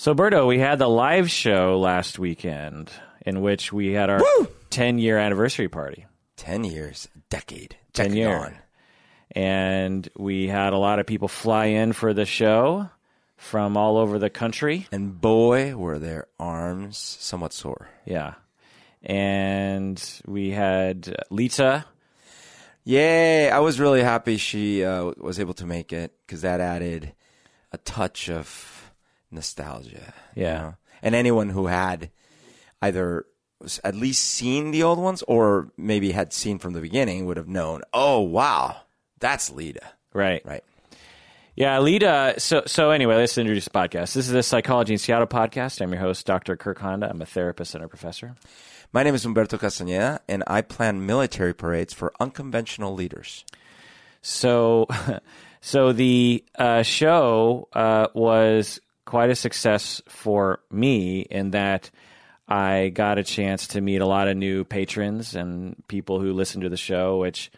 So, Berto, we had the live show last weekend in which we had our 10 year anniversary party. 10 years, decade, 10 years. And we had a lot of people fly in for the show from all over the country. And boy, were their arms somewhat sore. Yeah. And we had Lita. Yay! I was really happy she uh, was able to make it because that added a touch of nostalgia. you Yeah. know? And anyone who had either at least seen the old ones or maybe had seen from the beginning would have known, oh, wow, that's Lita. Right. Right. Yeah, Lita. So, so anyway, let's introduce the podcast. This is the Psychology in Seattle podcast. I'm your host, Dr. Kirk Honda. I'm a therapist and a professor. My name is Humberto Castañeda, and I plan military parades for unconventional leaders. So, so the uh, show uh, was quite a success for me in that I got a chance to meet a lot of new patrons and people who listen to the show. Which,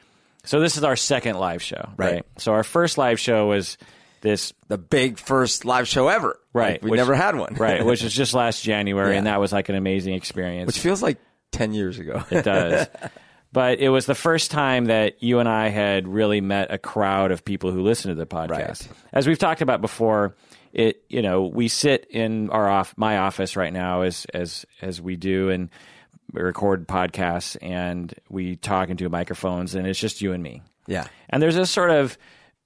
so this is our second live show, right? Right. So our first live show was this, The big first live show ever. right? Like, we which- never had one. right? Which was just last January, and that was like an amazing experience. Which feels like 10 years ago. It does. but it was the first time that you and I had really met a crowd of people who listen to the podcast. Right. As we've talked about before, it you know we sit in our off my office right now as as as we do and we record podcasts and we talk into microphones and it's just you and me. yeah. And there's this sort of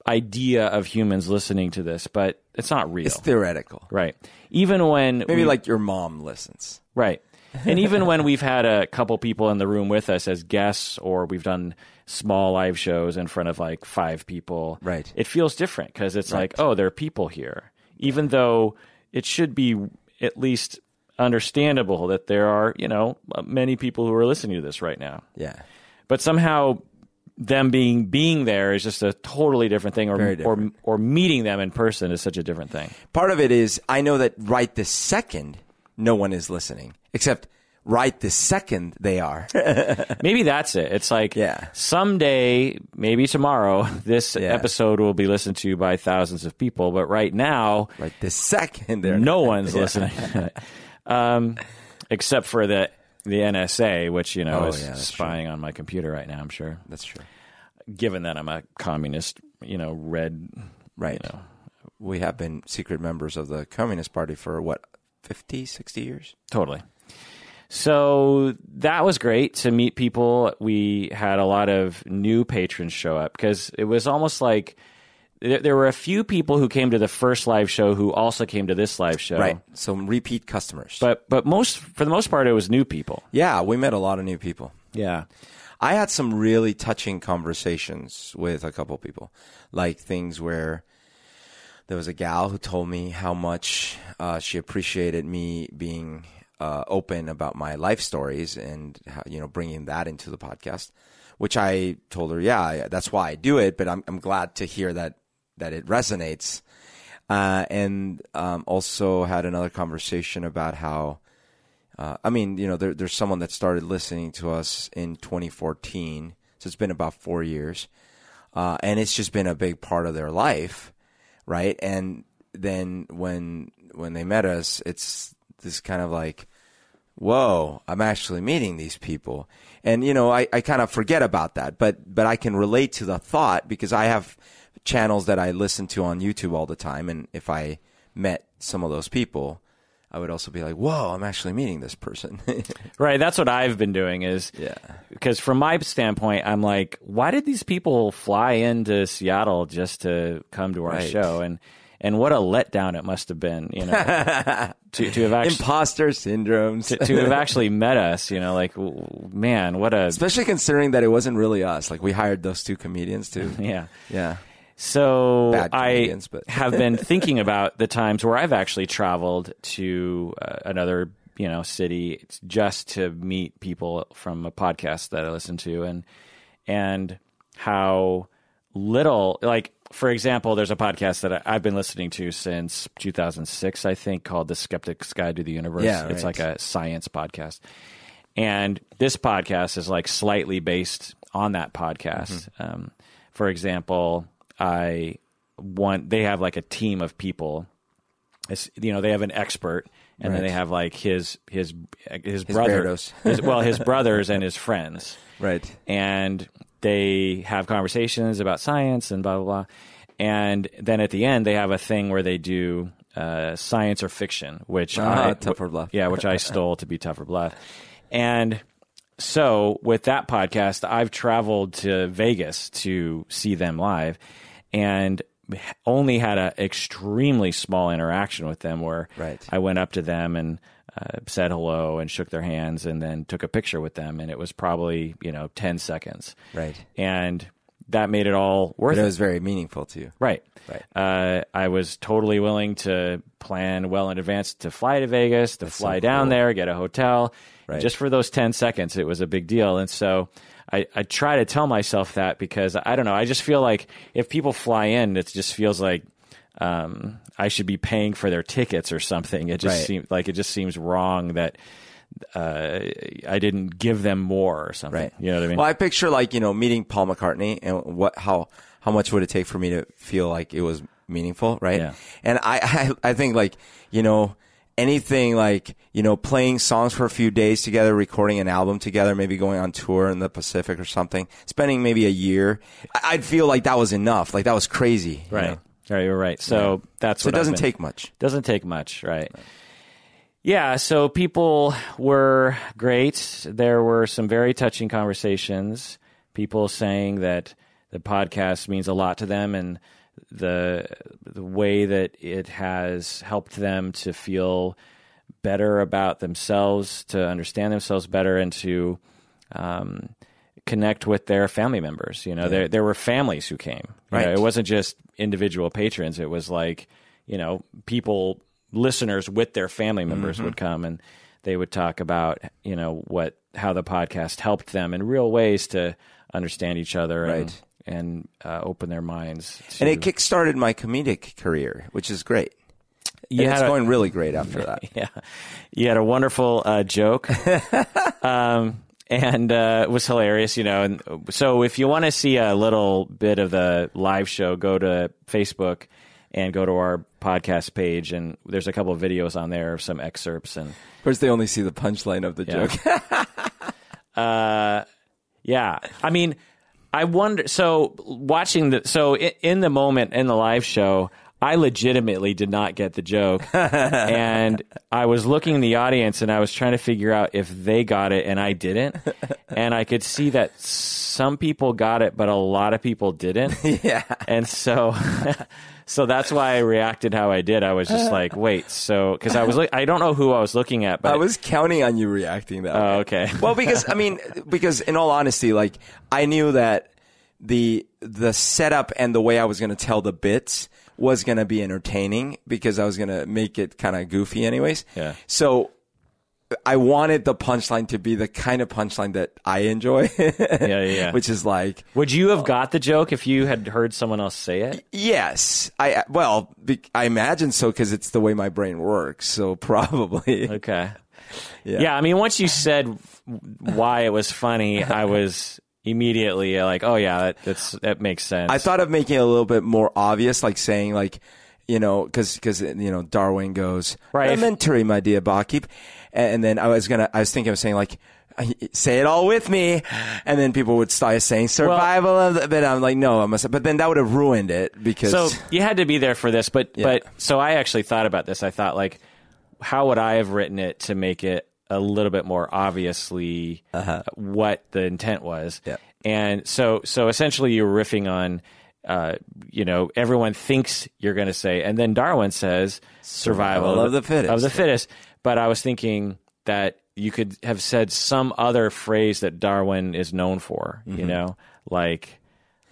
idea of humans listening to this, but it's not real. It's theoretical. right. Even when Maybe we- like your mom listens. Right. And even when we've had a couple people in the room with us as guests, or we've done small live shows in front of like five people, Right. It feels different because it's like, oh, there are people here, even though it should be at least understandable that there are, you know, many people who are listening to this right now. Yeah. But somehow, them being being there is just a totally different thing, or Very or or meeting them in person is such a different thing. Part of it is I know that right this second, no one is listening, except right this second they are. Maybe that's it. It's like Yeah. someday, maybe tomorrow, this Yeah. episode will be listened to by thousands of people. But right now, right this second no one's listening, um, except for the the NSA, which you know Oh, is yeah, spying on my computer right now. I'm sure, That's true. given that I'm a communist, you know, red, Right. You know, We have been secret members of the Communist Party for what, 50, 60 years? Totally. So that was great to meet people. We had a lot of new patrons show up because it was almost like there, there were a few people who came to the first live show who also came to this live show. Right. Some repeat customers. But but most for the most part it was new people. yeah, we met a lot of new people. Yeah. I had some really touching conversations with a couple people, like things where there was a gal who told me how much uh, she appreciated me being uh, open about my life stories and how, you know bringing that into the podcast. Which I told her, yeah, that's why I do it. But I'm I'm glad to hear that that it resonates. Uh, and um, also had another conversation about how uh, I mean, you know, there, there's someone that started listening to us in 2014, so it's been about four years, uh, and it's just been a big part of their life, right? And then when when they met us, it's this kind of like, whoa, I'm actually meeting these people, and you know, I, I kind of forget about that, but but I can relate to the thought because I have channels that I listen to on YouTube all the time, and if I met some of those people. I would also be like, "Whoa, I'm actually meeting this person." Right, that's what I've been doing is Yeah. because from my standpoint, I'm like, why did these people fly into Seattle just to come to our Right. show? And and what a letdown it must have been, you know, to, to have actually Imposter syndromes. to, to have actually met us, you know, like man, what a Especially considering that it wasn't really us. Like we hired those two comedians too. yeah. Yeah. So I have been thinking about the times where I've actually traveled to uh, another, you know, city just to meet people from a podcast that I listen to, and and how little, like for example, there's a podcast that I- I've been listening to since 2006, I think, called "The Skeptic's Guide to the Universe." Yeah, it's like a science podcast, and this podcast is like slightly based on that podcast. Mm-hmm. Um, for example, I want they have like a team of people it's, you know, they have an expert, and then they have like his his his brother, his, well, his brothers and his friends, Right. and they have conversations about science and blah blah blah. And then at the end, they have a thing where they do uh, science or fiction, which Ah, I, Tougher Bluff. yeah, which I stole to be tougher bluff. And so with that podcast, I've traveled to Vegas to see them live, and only had an extremely small interaction with them where Right. I went up to them and uh, said hello and shook their hands and then took a picture with them, and it was probably you know ten seconds, Right. and that made it all worth But it it. was very meaningful to you. Right. Right. Uh, I was totally willing to plan well in advance to fly to Vegas, to fly so down cool. there, get a hotel. Right. Just for those 10 seconds, it was a big deal. And so I, I try to tell myself that because I don't know. I just feel like if people fly in, it just feels like um, I should be paying for their tickets or something. It just Right. seems like it just seems wrong that uh, I didn't give them more or something. Right. You know what I mean? Well, I picture like you know meeting Paul McCartney and what how how much would it take for me to feel like it was meaningful, right? Yeah. And I I, I think like you know anything like you know playing songs for a few days together, recording an album together, maybe going on tour in the Pacific or something, spending maybe a year, I- I'd feel like that was enough. Like that was crazy, you right. know? Right. You're right. So that's So what it doesn't been- take much. Doesn't take much, right? Yeah, so people were great. There were some very touching conversations. People saying that the podcast means a lot to them and the the way that it has helped them to feel better about themselves, to understand themselves better, and to um, connect with their family members. You know, there there were families who came. You know, Right. it wasn't just individual patrons. It was like you know people listeners with their family members Mm-hmm. would come and they would talk about you know what how the podcast helped them in real ways to understand each other and Right. and uh, open their minds. To, And it kickstarted my comedic career, which is great. and it's a- going really great after that. yeah, you had a wonderful uh, joke, um, and uh, it was hilarious. You know, and so if you want to see a little bit of the live show, go to Facebook and go to our podcast page, and there's a couple of videos on there of some excerpts and. Of course, they only see the punchline of the Yeah. joke. Uh, yeah. I mean, I wonder. So watching the so i- in the moment in the live show, I legitimately did not get the joke, and I was looking in the audience and I was trying to figure out if they got it and I didn't, and I could see that some people got it, but a lot of people didn't. yeah. And so, so that's why I reacted how I did. I was just like, wait, so because I was, look- I don't know who I was looking at, but I was counting on you reacting that way. oh, okay. well, because I mean, because in all honesty, like I knew that the the setup and the way I was going to tell the bits was going to be entertaining because I was going to make it kind of goofy, anyways. Yeah. So I wanted the punchline to be the kind of punchline that I enjoy. yeah, yeah, yeah. Which is like, Would you have uh, got the joke if you had heard someone else say it? yes, I well, I imagine so because it's the way my brain works. So probably. Okay. Yeah. Yeah. I mean, once you said why it was funny, I was immediately like, "Oh yeah, that, that's that makes sense." I thought of making it a little bit more obvious, like saying like, you know, because because you know Darwin goes Right, elementary, my dear barkeep, and, then I was gonna, I was thinking of saying like. Say it all with me, and then people would start saying survival of the. But I'm like, no, I must. But then that would have ruined it because. so you had to be there for this, but Yeah. but so I actually thought about this. I thought like, how would I have written it to make it a little bit more obviously what the intent was? Uh-huh. Yeah. And so so essentially, you were riffing on. Uh, you know, everyone thinks you're going to say, and then Darwin says, "Survival, Survival of the fittest." Of the fittest. But I was thinking that you could have said some other phrase that Darwin is known for. You Mm-hmm. know, like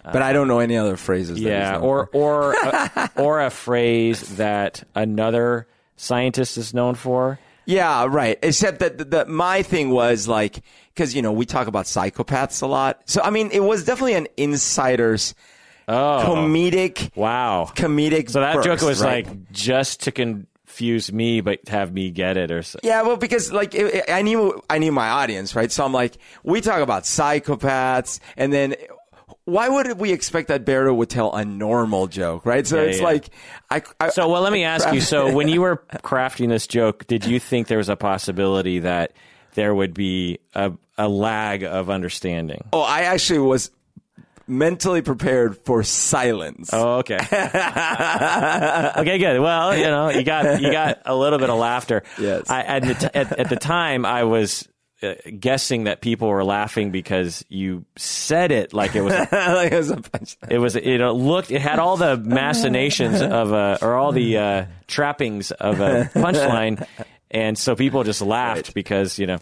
but I don't know any other phrases. yeah, or or a, or a phrase that another scientist is known for. Yeah, right. Except that the, the my thing was like because you know we talk about psychopaths a lot. So I mean, it was definitely an insider's Oh, comedic wow! comedic. So that joke was right? like just to confuse me, but have me get it, or so. Yeah, well, because like it, it- I knew I knew my audience, right? So I'm like, we talk about psychopaths, and then why would we expect that Berto would tell a normal joke, right? So Yeah, it's yeah. like, I, I So, well, let me ask you. So, when you were crafting this joke, did you think there was a possibility that there would be a, a lag of understanding? oh, I actually was mentally prepared for silence. Oh, okay. okay, good. Well, you know, you got you got a little bit of laughter. Yes. I, at, the t- at, at the time, I was uh, guessing that people were laughing because you said it like it was. A, like it was a punch. it was. It looked. It had all the machinations of a, or all the uh, trappings of a punchline, and so people just laughed because you know.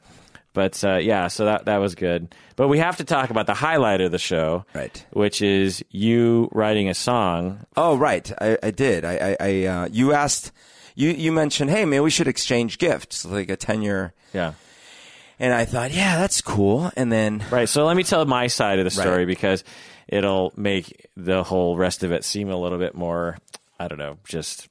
But uh, yeah, so that that was good. But we have to talk about the highlight of the show, Right. Which is you writing a song Oh, right. I, I did. I, I, I uh, you asked, you, you mentioned, hey, maybe we should exchange gifts, like a 10 year. Yeah. And I thought, yeah, that's cool. And then, Right. So let me tell my side of the story Right. because it'll make the whole rest of it seem a little bit more, I don't know, just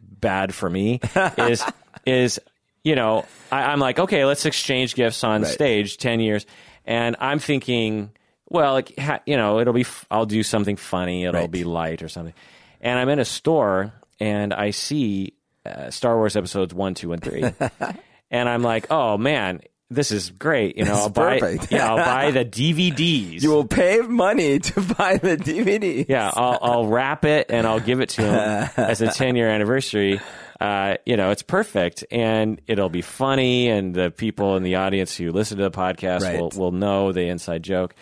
bad for me. is is you know I, I'm like, okay, let's exchange gifts on Right. stage, ten years, and I'm thinking, well, like ha, you know, it'll be f- I'll do something funny, it'll Right. be light or something, and I'm in a store and I see uh, Star Wars episodes one, two, and three, and I'm like, oh man. This is great, you know. I'll buy, yeah, I'll buy the DVDs. you will pay money to buy the DVD. Yeah, I'll, I'll wrap it and I'll give it to him as a 10 year anniversary. Uh, you know, it's perfect and it'll be funny, and the people in the audience who listen to the podcast Right. will, will know the inside joke.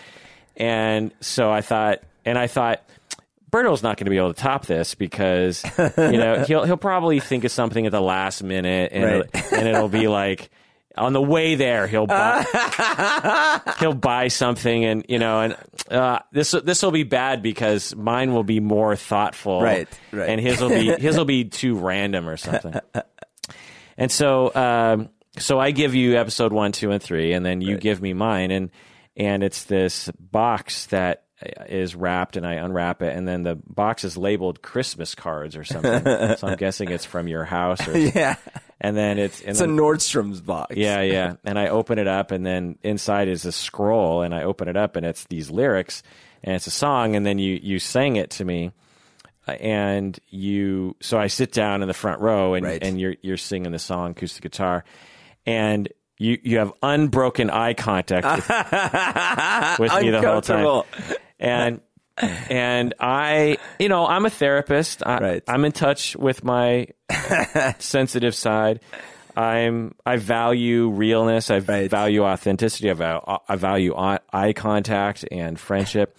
And so I thought, and I thought, Berto's not going to be able to top this because you know he'll he'll probably think of something at the last minute, and Right. it'll, and it'll be like on the way there he'll buy he'll buy something, and you know, and uh, this this will be bad because mine will be more thoughtful, Right, right. and his will be his will be too random or something. And so, um, so I give you episode one, two, and three, and then you give me mine, and and it's this box that is wrapped, and I unwrap it, and then the box is labeled Christmas cards or something. so I'm guessing it's from your house, or Yeah. And then it's and It's a Nordstrom's box. yeah, yeah, and I open it up, and then inside is a scroll, and I open it up, and it's these lyrics, and it's a song, and then you you sang it to me. And you, so I sit down in the front row, and, Right. and you're you're singing the song acoustic guitar, and you you have unbroken eye contact with, with me the whole time, and and I, you know, I'm a therapist. I, Right. I'm in touch with my sensitive side. I'm I value realness. I Right. value authenticity. I value, I value eye contact and friendship.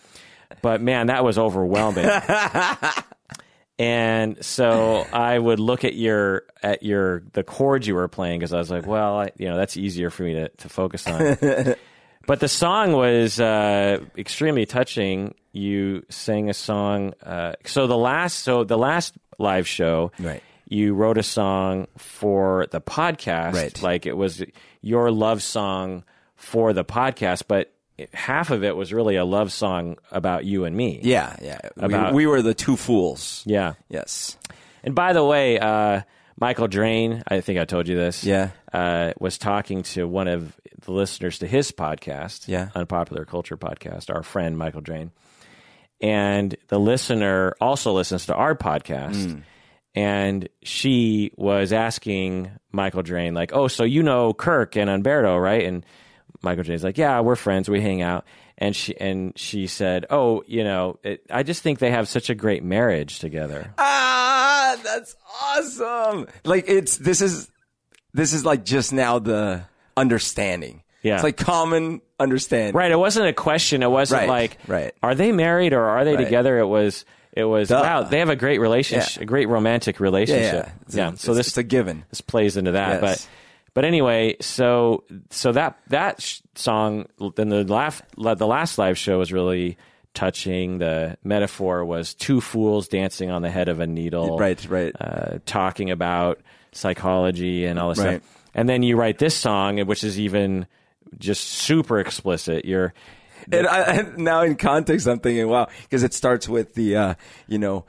But man, that was overwhelming. and so I would look at your at your the chords you were playing because I was like, well, I, you know, that's easier for me to to focus on. But the song was uh, extremely touching. You sang a song. Uh, so the last, so the last live show, Right. You wrote a song for the podcast, Right. Like it was your love song for the podcast, but half of it was really a love song about you and me. Yeah, yeah. About- we, we were the two fools. yeah. Yes. And by the way, uh, Michael Drain, I think I told you this. Yeah. uh, was talking to one of the listeners to his podcast, Yeah. Unpopular Culture podcast, our friend Michael Drain. And the listener also listens to our podcast. Hmm. And she was asking Michael Drain, like, oh, so you know Kirk and Humberto, right? And Michael Drain's like, yeah, we're friends. We hang out. And she and she said, oh, you know, it, I just think they have such a great marriage together. Ah, that's awesome. Like it's this is this is like just now the understanding. Yeah. It's like common understanding. Right. It wasn't a question. It wasn't Right, like, right. are they married or are they Right. together? It was, it was, Duh. wow, they have a great relationship, Yeah. a great romantic relationship. yeah. Yeah. a- so this, it's a given. this plays into that. Yes. But, but anyway, so, so that, that sh- song, then the last, the last live show was really touching. The metaphor was two fools dancing on the head of a needle. Right, right. Uh, talking about psychology and all this Right. stuff. And then you write this song, which is even just super explicit. You're, And, I, and now in context, I'm thinking, wow, because it starts with the, uh, you know,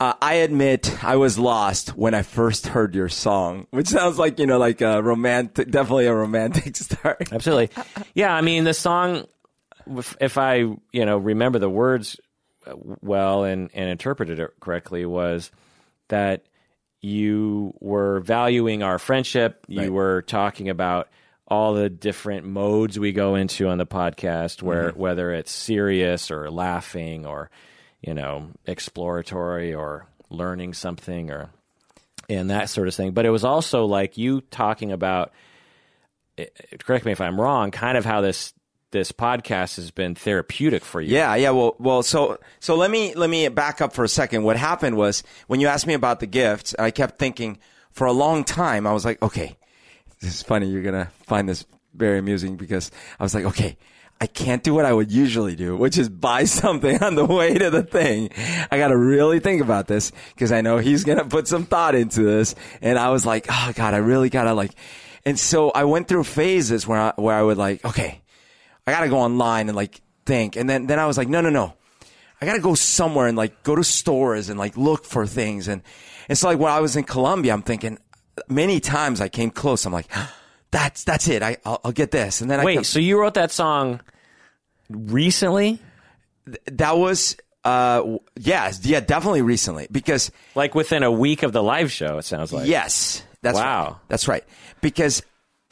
uh, I admit I was lost when I first heard your song, which sounds like you know, like a romantic, definitely a romantic start. Absolutely. Yeah, I mean the song if, if I you know remember the words uh, well and and interpreted it correctly, was that you were valuing our friendship. You Right. were talking about all the different modes we go into on the podcast, where Mm-hmm. whether it's serious or laughing or you know exploratory or learning something or and that sort of thing. But it was also like you talking about. eh, Correct me if I'm wrong. Kind of how this this podcast has been therapeutic for you. Yeah, yeah. Well, well. So, so let me let me back up for a second. What happened was when you asked me about the gift, I kept thinking for a long time. I was like, okay, this is funny. You're gonna find this very amusing because I was like, okay. I can't do what I would usually do, which is buy something on the way to the thing. I got to really think about this because I know he's going to put some thought into this. And I was like, oh God, I really got to like, and so I went through phases where I, where I would like, okay, I gotta go online and like think. And then, then I was like, no, no, no. I gotta go somewhere and like go to stores and like look for things. And it's like when I was in Colombia, I'm thinking many times I came close. I'm like, that's, that's it. I, I'll, I'll get this. And then I Wait, kept- so you wrote that song recently? that was, uh, yeah, yeah, definitely recently because Like within a week of the live show, it sounds like. yes, that's Wow. right. That's right. Because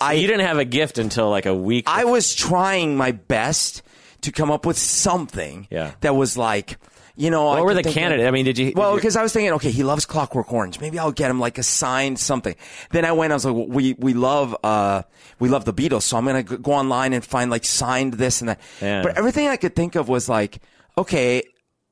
I, you didn't have a gift until like a week. I was trying my best to come up with something Yeah. that was like, you know, what I were the of- I mean, did you? Well, because I was thinking, okay, he loves Clockwork Orange. Maybe I'll get him like a signed something. Then I went, I was like, well, we we love uh we love the Beatles, so I'm gonna go online and find like signed this and that. Yeah. But everything I could think of was like, okay,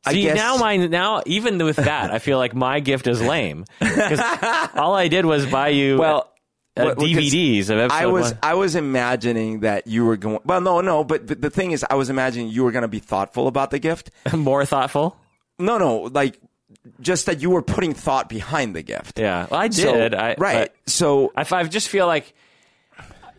I See, guess now my now even with that, I feel like my gift is lame because all I did was buy you well. Uh, DVDs of episode I was one. I was imagining that you were going. Well, no, no. But the, the thing is, I was imagining you were going to be thoughtful about the gift. more thoughtful. No, no, like just that you were putting thought behind the gift. Yeah, well, I So- did. I, right. So I, I just feel like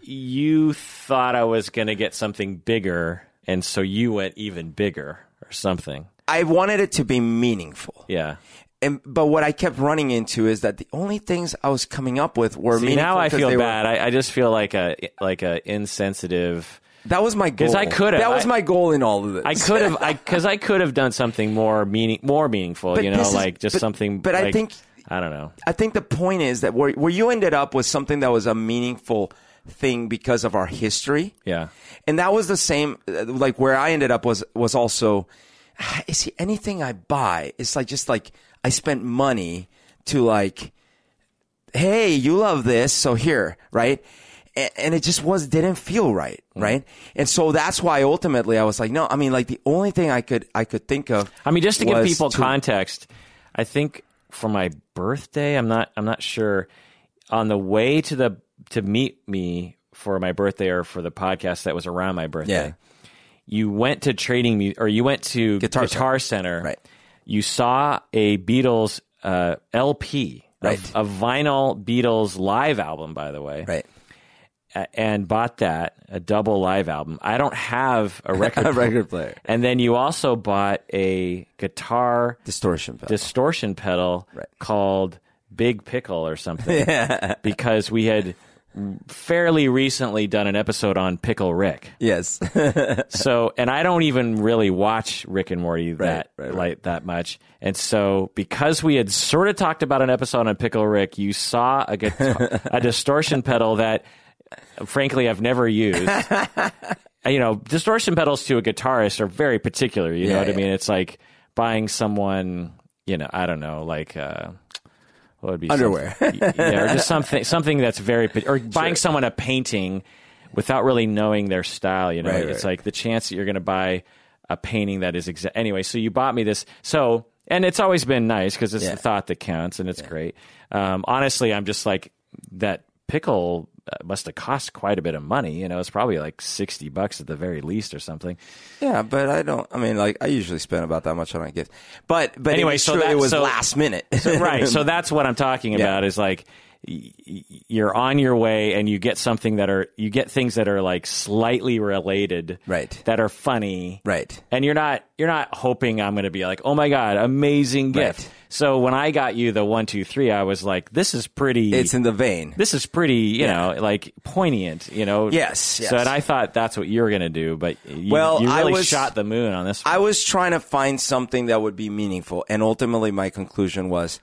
you thought I was going to get something bigger, and so you went even bigger or something. I wanted it to be meaningful. Yeah. And but what I kept running into is that the only things I was coming up with were See, now I feel they were- bad. I, I just feel like a like a insensitive. that was my goal. I could've- That was I- my goal in all of this. I could have, I because I could have done something more meaning, more meaningful. But you know, is- like just but- something. but I think- I don't know. I think the point is that where where you ended up was something that was a meaningful thing because of our history. Yeah. And that was the same, like where I ended up was, was also, is he, anything I buy, it's like, just like, I spent money to like, hey, you love this, so here, right? And, it just was, didn't feel right, Mm. right? And so that's why ultimately I was like, no, I mean, like the only thing I could, I could think of. I mean, just to give people to- context, I think for my birthday, I'm not, I'm not sure. On the way to the to meet me for my birthday or for the podcast that was around my birthday, Yeah. you went to trading or you went to Guitar Guitar, Center. Right. You saw a Beatles uh, LP, a- Right. a, vinyl Beatles live album, by the way, Right. and bought that a double live album. I don't have a record A record player. and then you also bought a guitar Distortion. pedal. distortion pedal Right. called Big Pickle or something because we had fairly recently done an episode on Pickle Rick. yes. So, and I don't even really watch Rick and Morty that right, right. like that much. And so, because we had sort of talked about an episode on Pickle Rick, you saw a guitar, a distortion pedal that, frankly, I've never used. you know, distortion pedals to a guitarist are very particular. You know Yeah, what I mean? It's like buying someone, you know, I don't know, like. Uh, would be Underwear. yeah, or just something something that's very or buying someone a painting without really knowing their style. You know, Right, it's right. like the chance that you're going to buy a painting that is exact. Anyway, so you bought me this. So, and it's always been nice because it's Yeah. the thought that counts, and it's great. Um, honestly, I'm just like that pickle Uh, must have cost quite a bit of money. You know, it's probably like sixty bucks at the very least or something. yeah, but I don't, I mean, like, I usually spend about that much on a gift. But, but Anyway, so true, that- it was so- last minute. right. So that's what I'm talking Yeah. about is like you're on your way and you get something that are you get things that are like slightly related Right. that are funny Right. and you're not you're not hoping i'm going to be like oh my god amazing gift Right. so when i got you the one two three i was like this is pretty It's in the vein. this is pretty you know like poignant you know Yes, yes. so and i thought that's what you were going to do but you, Well, you I was- shot the moon on this one. I was trying to find something that would be meaningful, and ultimately, my conclusion was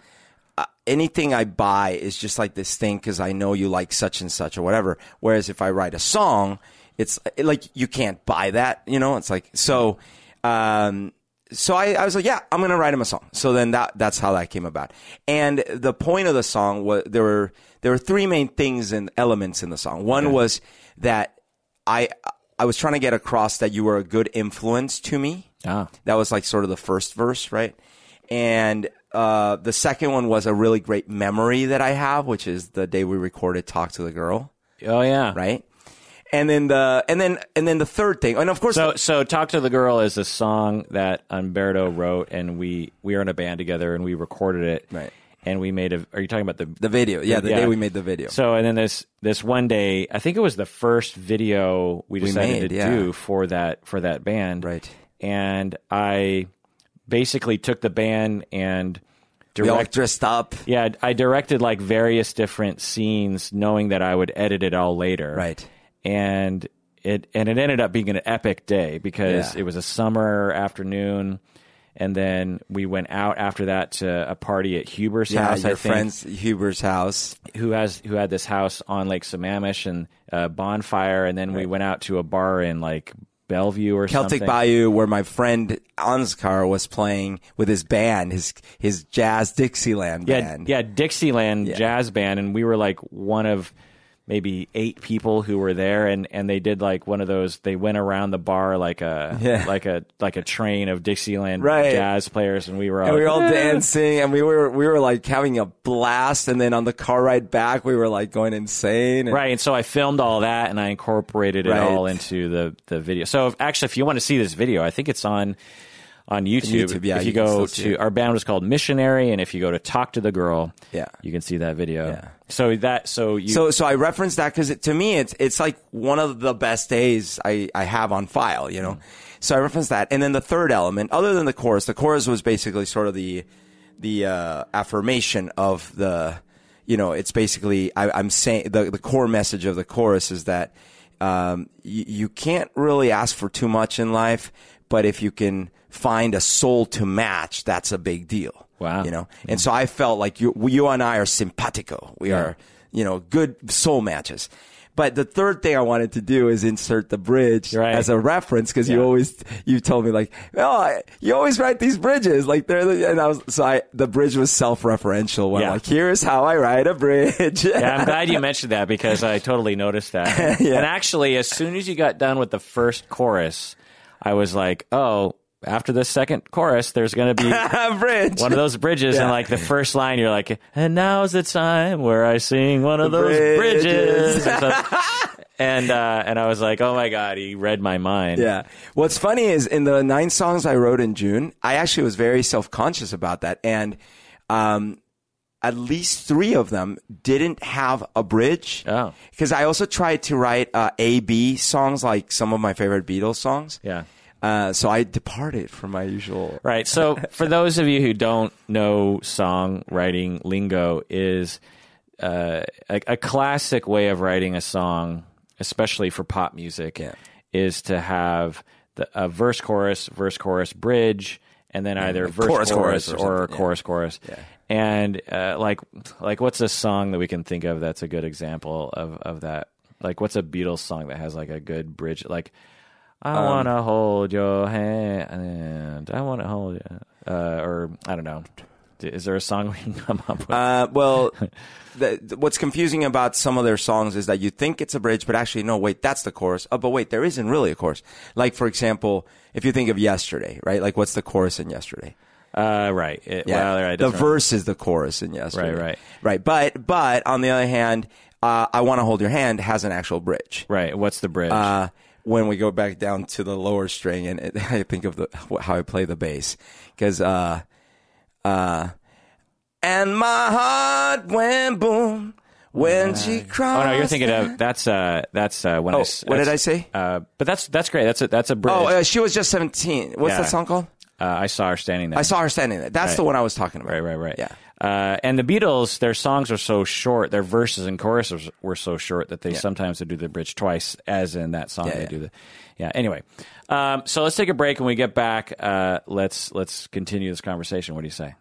anything I buy is just like this thing because I know you like such and such or whatever. Whereas if I write a song, it's like you can't buy that. You know, it's like so. Um, so I, I was like, yeah, I'm gonna write him a song. So then that that's how that came about. And the point of the song was there were there were three main things and elements in the song. One was that I I was trying to get across that you were a good influence to me. Ah. That was like sort of the first verse, right? And uh, the second one was a really great memory that I have, which is the day we recorded "Talk to the Girl," oh yeah right? And then the and then and then the third thing, and of course, So, so "Talk to the Girl" is a song that Humberto wrote, and we we were in a band together, and we recorded it. Right. And we made a. Are you talking about the the video, yeah, the Yeah. day we made the video. So, and then this this one day, I think it was the first video we decided made, to yeah. do for that for that band. Right. And I basically took the band and we all dressed up, Yeah, I directed like various different scenes, knowing that I would edit it all later. right? and it and it ended up being an epic day because Yeah. it was a summer afternoon and then we went out after that to a party at Huber's Yeah, house your I think friend's Huber's house. who has who had this house on Lake Sammamish and a bonfire and then we went out to a bar in like Bellevue or Celtic something Bayou, where my friend Ansgar was playing with his band, his his jazz Dixieland yeah, band. yeah, Dixieland jazz band, and we were like one of maybe eight people who were there, and, and they did like one of those. They went around the bar like a Yeah. like a like a train of Dixieland Right. jazz players, and we were all, And we were all "Yeah." dancing, and we were we were like having a blast. And then on the car ride back, we were like going insane. And Right, and so I filmed all that, and I incorporated it Right. all into the the video. So if, actually, if you want to see this video, I think it's on on YouTube. YouTube, yeah, if you, you go to our band was called Missionary, and if you go to Talk to the Girl, Yeah. you can see that video. Yeah. So that so you So, so I reference that because to me, it's it's like one of the best days I, I have on file, you know. So I reference that, and then the third element, other than the chorus, the chorus was basically sort of the the uh, affirmation of the, you know, it's basically I, I'm saying the the core message of the chorus is that um, you, you can't really ask for too much in life, but if you can find a soul to match, that's a big deal. Wow. You know, and so I felt like you, you and I are simpatico. We are, you know, good soul matches. But the third thing I wanted to do is insert the bridge Right. as a reference because you always you told me like, oh, you always write these bridges like they're the, and I was so I the bridge was self-referential when Yeah. I'm like, here's how I write a bridge. Yeah, I'm glad you mentioned that because I totally noticed that. Yeah. And actually, as soon as you got done with the first chorus, I was like, oh, after the second chorus, there's going to be one of those bridges. And like the first line, you're like, and now's the time where I sing one of those Bridges. bridges. and, uh, and I was like, oh my God, he read my mind. Yeah. What's funny is in the nine songs I wrote in June, I actually was very self conscious about that. And um, at least three of them didn't have a bridge. Oh. Because I also tried to write uh, A B songs like some of my favorite Beatles songs. Yeah. Uh, so I departed from my usual. Right. So for those of you who don't know songwriting lingo is uh, a, a classic way of writing a song, especially for pop music, Yeah. is to have the, a verse chorus, verse chorus, bridge, and then either like verse chorus, chorus, chorus or or, something, yeah. chorus chorus. Yeah. And uh, like like what's a song that we can think of that's a good example of, of that? Like what's a Beatles song that has like a good bridge like I Um, want to hold your hand. I want to hold you. Uh, or I don't know. Is there a song we can come up with? Uh, well, the, the- what's confusing about some of their songs is that you think it's a bridge, but actually, no, wait, that's the chorus. Oh, but wait, there isn't really a chorus. Like, for example, if you think of yesterday, right? Like, what's the chorus in yesterday? Uh, right. It, Well, right. the verse is the chorus in yesterday. Right, right. Right. But, but on the other hand, uh, I want to hold your hand has an actual bridge. Right. What's the bridge? Uh, when we go back down to the lower string and it, I think of the, how I play the bass. Cause, uh, uh, and my heart went boom, when she cried. Oh no, you're thinking of that's uh that's uh when I Oh, s- what did I that's- say? Uh, but that's that's great. That's a that's a bridge. Oh, uh, she was just 17. What's Yeah. that song called? uh, I saw her standing there. I saw her standing there. That's the one I was talking about. Right, right, right. Yeah. Uh, and the Beatles, their songs are so short, their verses and choruses were so short that they sometimes would do the bridge twice, as in that song Yeah, they yeah. do the. Yeah. Anyway, um, so let's take a break. When we get back, uh, let's let's continue this conversation. What do you say?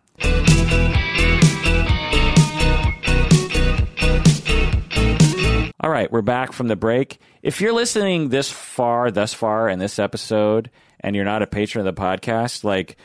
All right, we're back from the break. If you're listening this far, thus far in this episode, and you're not a patron of the podcast, like,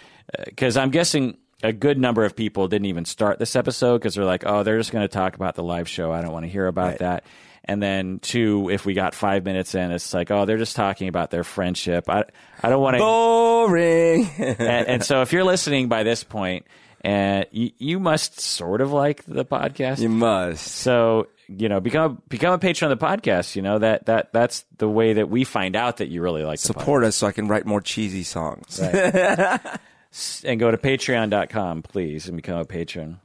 because I'm guessing a good number of people didn't even start this episode because they're like, oh, they're just going to talk about the live show. I don't want to hear about Right. that. And then two, if we got five minutes in, it's like, oh, they're just talking about their friendship. I, I don't want to. Boring. and, and so if you're listening by this point, eh, and you, you must sort of like the podcast. you must. So you know, become become a patron of the podcast. You know that that that's the way that we find out that you really like the Support us so I can write more cheesy songs. podcast. And go to patreon.com, please, and become a patron.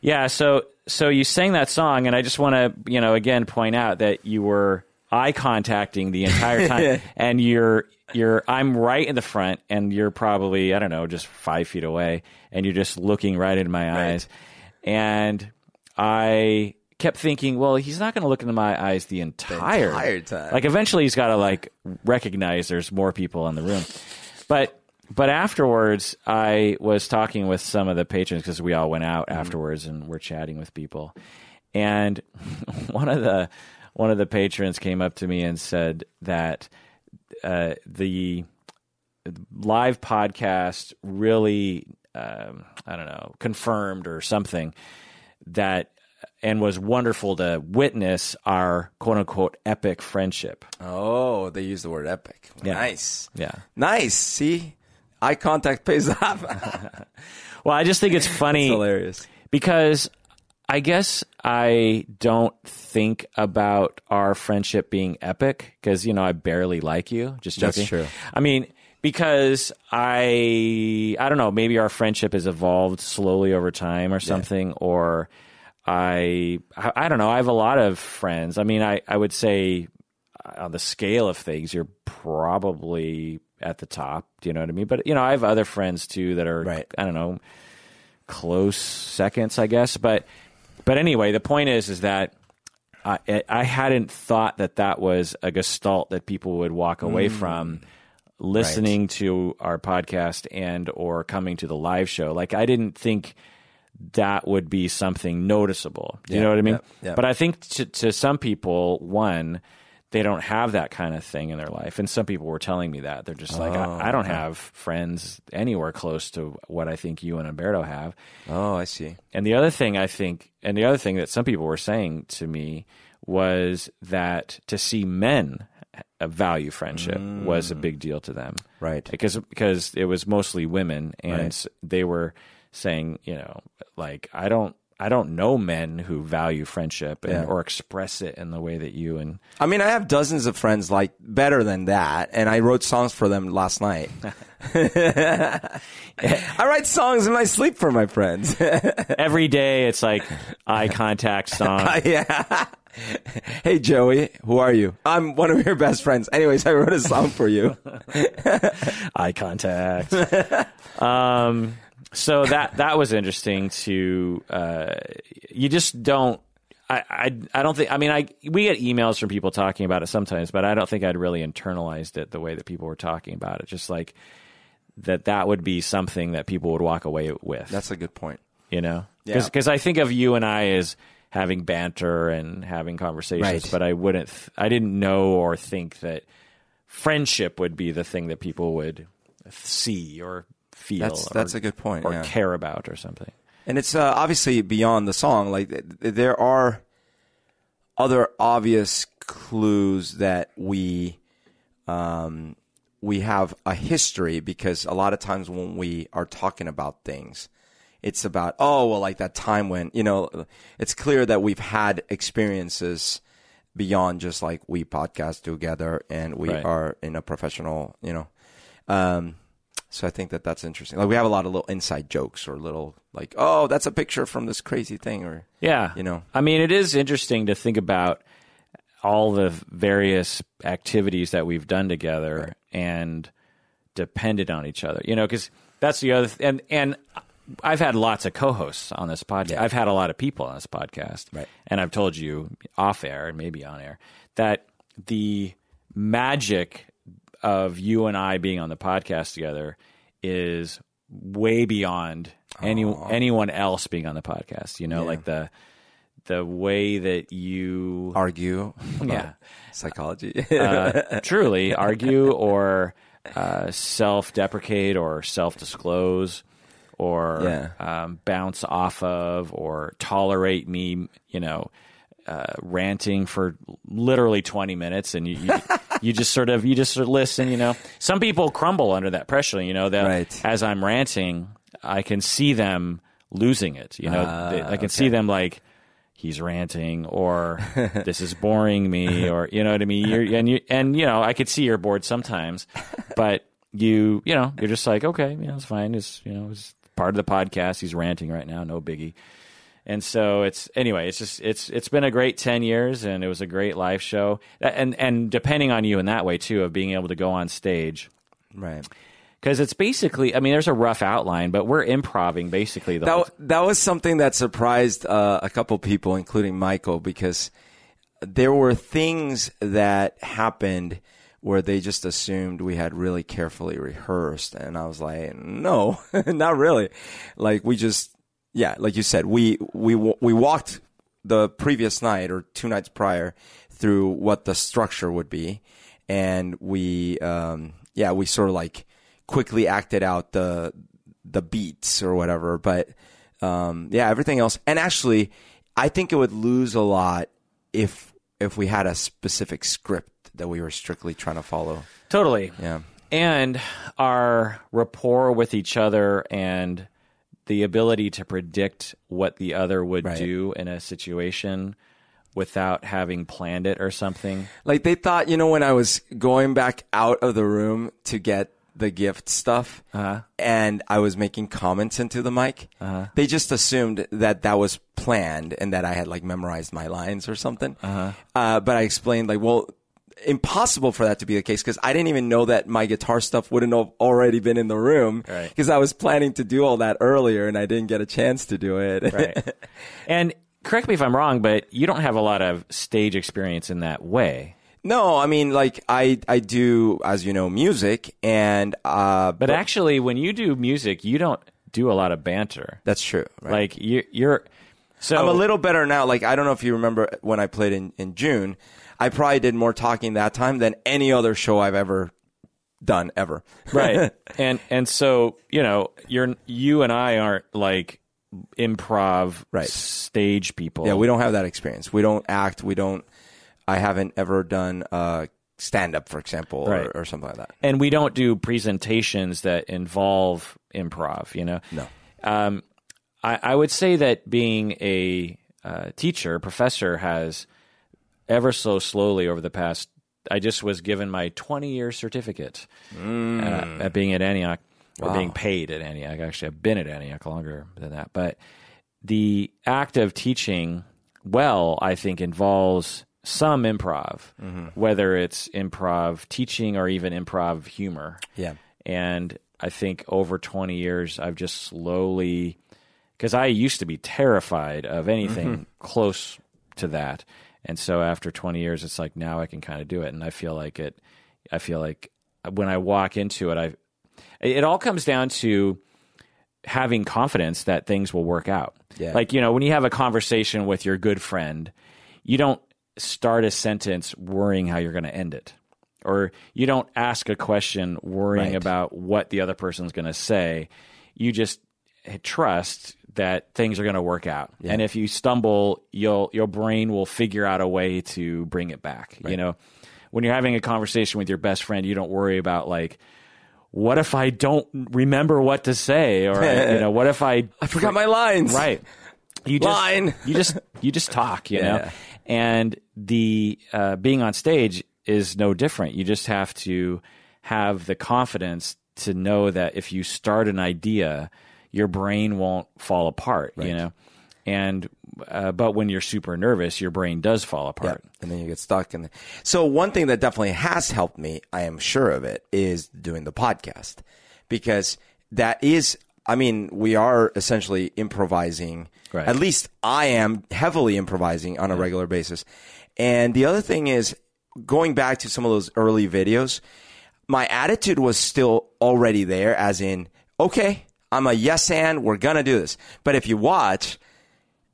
Yeah. So so you sang that song, and I just want to you know again point out that you were eye contacting the entire time, and you're you're I'm right in the front, and you're probably I don't know just five feet away, and you're just looking right into my eyes, and I kept thinking, well, he's not going to look into my eyes the entire, entire time. Like eventually, he's got to like recognize there's more people in the room, but. But afterwards, I was talking with some of the patrons because we all went out afterwards and we're chatting with people. And one of the one of the patrons came up to me and said that uh, the live podcast really, um, I don't know, confirmed or something that, and was wonderful to witness our quote unquote epic friendship. Oh, they use the word epic. Yeah. Nice. Yeah. Nice. See? Eye contact pays off. Well, I just think it's funny Hilarious. because I guess I don't think about our friendship being epic because you know I barely like you. Just That's joking. true. I mean, because I I don't know. Maybe our friendship has evolved slowly over time or something, or I, I I don't know. I have a lot of friends. I mean, I I would say uh, on the scale of things, you're probably at the top. Do you know what I mean? But you know, I have other friends too that are Right. I don't know close seconds, I guess. But but anyway, the point is is that I I hadn't thought that that was a gestalt that people would walk away mm. from listening to our podcast and or coming to the live show. Like I didn't think that would be something noticeable. Do you Yeah, know what I mean? yeah, yeah. But I think to, to some people, one, they don't have that kind of thing in their life. And some people were telling me that. They're just like, Oh, I, I oh, don't have friends anywhere close to what I think you and Humberto have. Oh, I see. And the other thing I think, and the other thing that some people were saying to me was that to see men value friendship was a mm. big deal to them, Right. Because because it was mostly women, and Right. they were saying, you know, like I don't. I don't know men who value friendship and, Yeah. or express it in the way that you and I mean, I have dozens of friends like better than that, and I wrote songs for them last night. I write songs in my sleep for my friends. every day it's like eye contact song. yeah. hey, Joey, who are you? I'm one of your best friends. Anyways, I wrote a song for you. eye contact. um, so that that was interesting to. Uh, you just don't. I, I I don't think. I mean, I we get emails from people talking about it sometimes, but I don't think I'd really internalized it the way that people were talking about it. Just like that, that would be something that people would walk away with. That's a good point. you know, Yeah. because I think of you and I as having banter and having conversations, Right. but I wouldn't. Th- I didn't know or think that friendship would be the thing that people would see or feel. That's or, that's a good point. or yeah. care about or something. And it's uh, obviously beyond the song. Like th- th- there are other obvious clues that we um, we have a history because a lot of times when we are talking about things, it's about oh well, like that time when you know it's clear that we've had experiences beyond just like we podcast together and we Right. are in a professional you know um, So I think that that's interesting. Like we have a lot of little inside jokes or little like, oh, that's a picture from this crazy thing, or Yeah. You know. I mean, it is interesting to think about all the various activities that we've done together and depended on each other. You know, because that's the other th- and and I've had lots of co-hosts on this podcast. Yeah. I've had a lot of people on this podcast, Right. and I've told you off air and maybe on air that the magic of you and I being on the podcast together is way beyond any anyone else being on the podcast. You know, like the the way that you argue. Yeah. psychology. uh, truly argue or uh, self-deprecate or self-disclose or Yeah. um, bounce off of or tolerate me, you know, uh, ranting for literally 20 minutes and you, you, you just sort of you just sort of listen you know. Some people crumble under that pressure you know that Right. as i'm ranting i can see them losing it you know. Ah, They- i can see them like he's ranting or this is boring me or you know what I mean? You're, and you and you know I could see you're bored sometimes but you you know you're just like okay you know it's fine. It's you know it's part of the podcast. He's ranting right now. No biggie and so it's anyway it's just it's it's been a great 10 years and it was a great live show and and depending on you in that way too of being able to go on stage right. because it's basically I mean there's a rough outline but we're improving basically the whole That that was something that surprised uh, a couple people, including Michael, because there were things that happened where they just assumed we had really carefully rehearsed, and I was like, no, not really. Like we just, yeah, like you said, we we we walked the previous night or two nights prior through what the structure would be, and we, um, yeah, we sort of like quickly acted out the the beats or whatever. But um, yeah, everything else. And actually, I think it would lose a lot if if we had a specific script that we were strictly trying to follow. totally Yeah. and our rapport with each other and the ability to predict what the other would Right. do in a situation without having planned it or something. Like they thought, you know, when I was going back out of the room to get the gift stuff uh-huh. and I was making comments into the mic, uh-huh. they just assumed that that was planned and that I had like memorized my lines or something. Uh-huh. uh but I explained like, well, impossible for that to be the case because I didn't even know that my guitar stuff wouldn't have already been in the room Right. because I was planning to do all that earlier and I didn't get a chance to do it. Right. and correct me if I'm wrong, but you don't have a lot of stage experience in that way. no, I mean, like I, I do, as you know, music and, uh, But actually, when you do music, you don't do a lot of banter. that's true. Right? Like you, you're. So I'm a little better now. Like I don't know if you remember when I played in, in June. I probably did more talking that time than any other show I've ever done ever. right and and so you know you're you and i aren't like improv Right. stage people yeah, we don't have that experience. We don't act. We don't. I haven't ever done uh, stand up, for example, Right. or, or something like that. and we don't do presentations that involve improv you know No. um, I, I would say that being a uh, teacher professor has ever so slowly over the past i just was given my 20 year certificate Mm. uh, at being at antioch or being paid at antioch actually i've been at antioch longer than that but the act of teaching well i think involves some improv whether it's improv teaching or even improv humor Yeah. and I think over 20 years, I've just slowly, because I used to be terrified of anything close to that. And so after 20 years, it's like now I can kind of do it. And I feel like it, I feel like when I walk into it, I, it all comes down to having confidence that things will work out. Yeah. Like, you know, when you have a conversation with your good friend, you don't start a sentence worrying how you're going to end it. Or you don't ask a question worrying Right. about what the other person's going to say. You just eh, trust that things are going to work out. And if you stumble, you'll your brain will figure out a way to bring it back. You know, when you're having a conversation with your best friend, you don't worry about like what if I don't remember what to say or you know, what if I I forgot my lines. Right. You just, Line. you just you just talk, you know. And the uh, being on stage is no different. You just have to have the confidence to know that if you start an idea, your brain won't fall apart. You know, and uh, but when you're super nervous, your brain does fall apart. and then you get stuck. And so one thing that definitely has helped me, I am sure of it, is doing the podcast because that is, I mean, we are essentially improvising. Right. At least I am heavily improvising on a regular basis. And the other thing is going back to some of those early videos, my attitude was still already there as in, okay, I'm a yes and we're going to do this. But if you watch,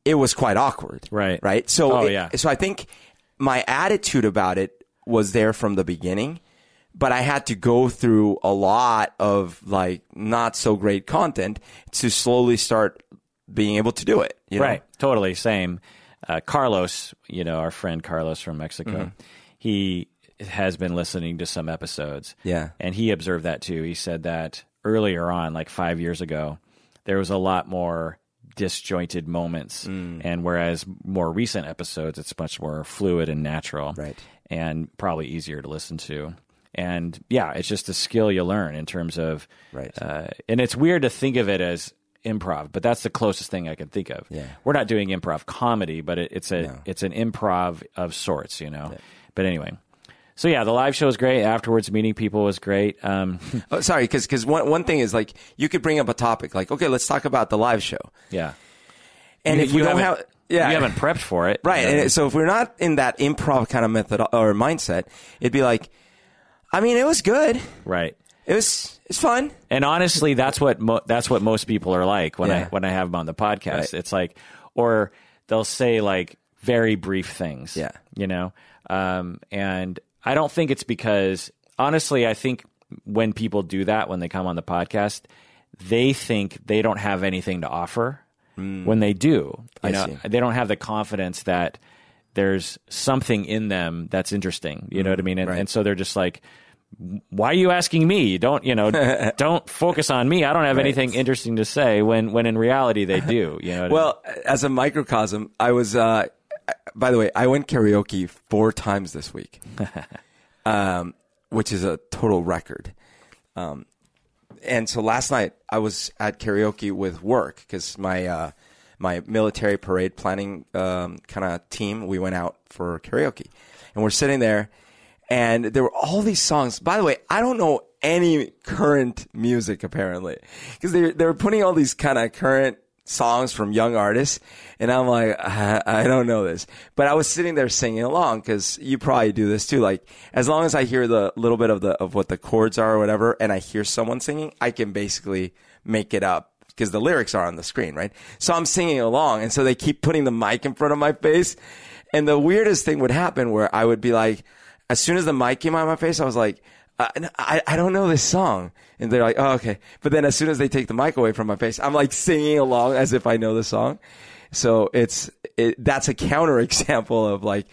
it was quite awkward. Right. Right. So, Oh, it- yeah. so I think my attitude about it was there from the beginning, but I had to go through a lot of like not so great content to slowly start being able to do it. You know? Right. Totally. Same. Uh, Carlos, you know, our friend Carlos from Mexico, Mm-hmm. he has been listening to some episodes. Yeah. And he observed that too. He said that earlier on, like five years ago, there was a lot more disjointed moments. Mm. And whereas more recent episodes, it's much more fluid and natural. Right. And probably easier to listen to. And yeah, it's just a skill you learn in terms of, Right. uh, and it's weird to think of it as improv, but that's the closest thing I can think of. Yeah. We're not doing improv comedy, but it, it's a it's an improv of sorts, you know. But anyway, so yeah, the live show was great. Afterwards, meeting people was great. Um, Oh, sorry, because because one one thing is like you could bring up a topic like okay, let's talk about the live show, yeah, and You- if we you don't haven't- yeah you haven't prepped for it, right, and so if we're not in that improv kind of method or mindset, it'd be like, I mean, it was good, right. it was it's fun, And honestly, that's what mo- that's what most people are like when I when I have them on the podcast. Right. It's like, or they'll say like very brief things. Yeah. you know. Um, and I don't think it's because honestly, I think when people do that when they come on the podcast, they think they don't have anything to offer. When they do, you I know, see. they don't have the confidence that there's something in them that's interesting. You know what I mean? And, Right. and so they're just like, why are you asking me? Don't you know? don't focus on me. I don't have anything interesting to say. When when in reality they do. You know. what I mean? Well, as a microcosm, I was. Uh, by the way, I went karaoke four times this week, um, which is a total record. Um, and so last night I was at karaoke with work because my uh, my military parade planning um, kind of team we went out for karaoke, and we're sitting there, and there were all these songs. By the way, I don't know any current music apparently because they they were putting all these kind of current songs from young artists, and I'm like, I, I don't know this, but I was sitting there singing along because you probably do this too. Like as long as I hear the little bit of the of what the chords are or whatever, and I hear someone singing, I can basically make it up because the lyrics are on the screen, right? So I'm singing along, and so they keep putting the mic in front of my face, and the weirdest thing would happen where I would be like, as soon as the mic came on my face, I was like. Uh, I, I don't know this song. And they're like, oh, okay. But then as soon as they take the mic away from my face, I'm like singing along as if I know the song. So it's, it, that's a counter example of like,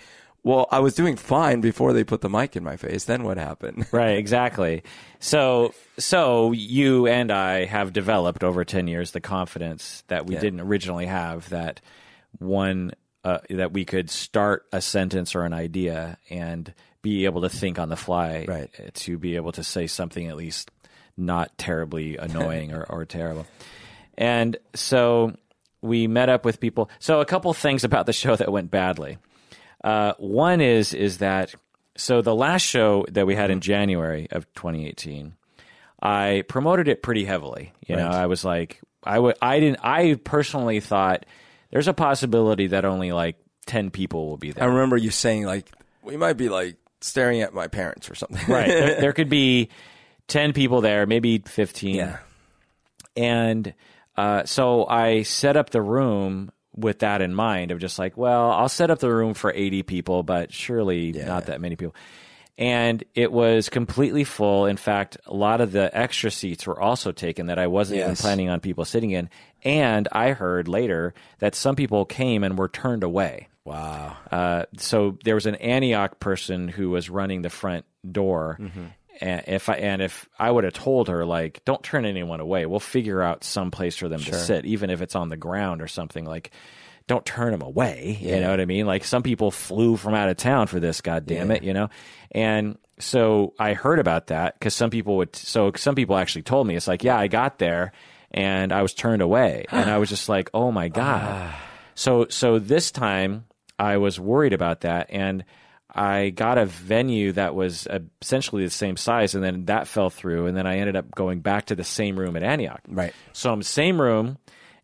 well, I was doing fine before they put the mic in my face. Then what happened? Right, exactly. So, so you and I have developed over ten years the confidence that we Yeah. didn't originally have. That one, uh, that we could start a sentence or an idea and be able to think on the fly, Right. To be able to say something at least not terribly annoying or, or terrible. And so we met up with people. So a couple things about the show that went badly. Uh, one is is that so the last show that we had in January of 2018, I promoted it pretty heavily. You know, I was like, I would, I didn't, I personally thought there's a possibility that only like 10 people will be there. I remember you saying like, we might be like staring at my parents or something. right. there, there could be 10 people there, maybe 15. yeah. And uh, so I set up the room with that in mind of just like, well, I'll set up the room for 80 people, but surely not that many people. And it was completely full. In fact, a lot of the extra seats were also taken that I wasn't even planning on people sitting in. And I heard later that some people came and were turned away. Wow. Uh, so there was an Antioch person who was running the front door. And if I and if I would have told her like, don't turn anyone away, we'll figure out some place for them to sit, even if it's on the ground or something. Like, don't turn them away. Yeah. You know what I mean? Like some people flew from out of town for this. God damn Yeah. it, you know. And so I heard about that because some people would. So some people actually told me it's like, yeah, I got there and I was turned away, and I was just like, oh my god. Ah. so so this time I was worried about that and. I got a venue that was uh, essentially the same size, and then that fell through, and then I ended up going back to the same room at Antioch. Right. So I'm same room,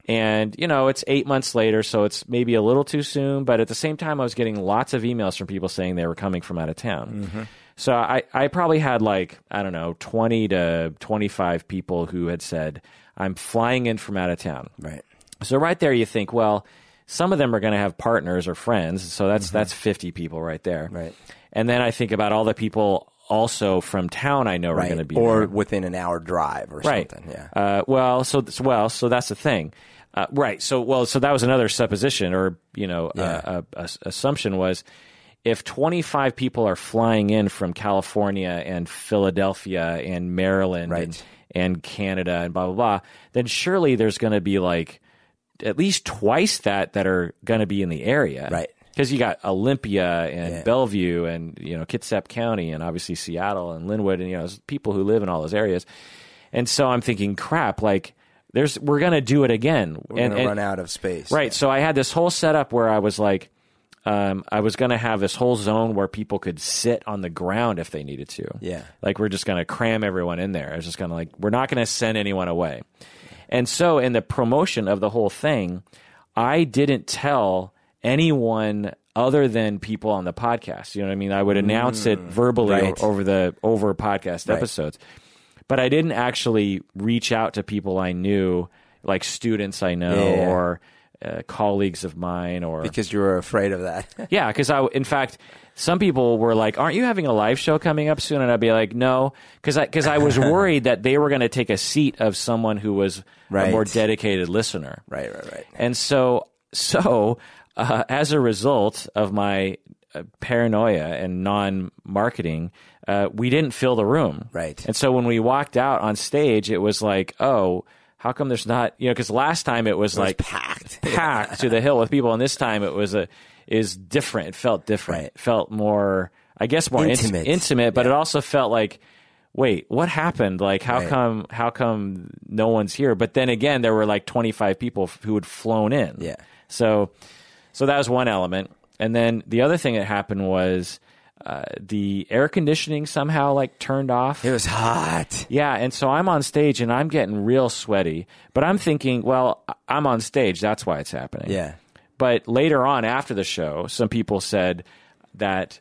and you know it's eight months later, so it's maybe a little too soon. But at the same time, I was getting lots of emails from people saying they were coming from out of town. So I, I probably had like I don't know twenty to twenty five people who had said I'm flying in from out of town. Right. So right there, you think, well, some of them are going to have partners or friends, so that's that's fifty people right there. Mm-hmm. Right. And then I think about all the people also from town I know are going to be or there. within an hour drive or right. something. Yeah. Uh, well, so well, so that's the thing. Uh, right. So well, so that was another supposition, or you know, Yeah. uh, uh, ass- assumption was if 25 people are flying in from California and Philadelphia and Maryland Right. and, and Canada and blah blah blah, then surely there's going to be like at least twice that that are going to be in the area, Right. Because you got Olympia and Yeah. Bellevue and you know Kitsap County and obviously Seattle and Lynnwood and you know people who live in all those areas, and so I'm thinking, crap, like there's we're going to do it again, We're and, gonna and- run out of space. Right. So I had this whole setup where I was like, um, I was going to have this whole zone where people could sit on the ground if they needed to. Yeah. Like we're just going to cram everyone in there. I was just going to like, we're not going to send anyone away. And so in the promotion of the whole thing, I didn't tell anyone other than people on the podcast. You know what I mean? I would announce it verbally Mm. right. over the over podcast episodes. But I didn't actually reach out to people I knew, like students I know Yeah. or uh, colleagues of mine or Because you were afraid of that. yeah, because I, in fact, some people were like, "Aren't you having a live show coming up soon?" And I'd be like, "No," because I because I was worried that they were going to take a seat of someone who was a more dedicated listener. right. Right. Right. And so, so uh, as a result of my uh, paranoia and non-marketing, uh, we didn't fill the room. Right. And so when we walked out on stage, it was like, oh, how come there's not? You know, because last time it was It was like packed. packed to the hill with people, and this time it was a is different. It felt different. Right. It felt more, I guess, more int- Intimate. intimate. But it also felt like, wait, what happened? Like, how Right. come? How come no one's here? But then again, there were like twenty five people who had flown in. Yeah. So, so that was one element, and then the other thing that happened was. Uh, the air conditioning somehow like turned off. It was hot. Yeah, and so I'm on stage and I'm getting real sweaty, but I'm thinking, well, I'm on stage, that's why it's happening. Yeah. But later on after the show, some people said that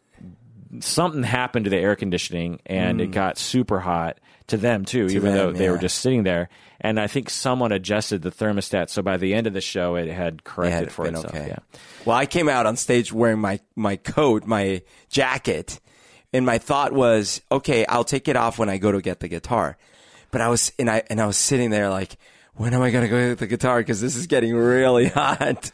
something happened to the air conditioning and it got super hot to them too, even Mm. them, though they were just sitting there. And I think someone adjusted the thermostat, so by the end of the show, it had It corrected had for itself. okay. Yeah. Well, I came out on stage wearing my my coat, my jacket, and my thought was, okay, I'll take it off when I go to get the guitar. But I was and I and I was sitting there like, when am I going to go get the guitar? Because this is getting really hot.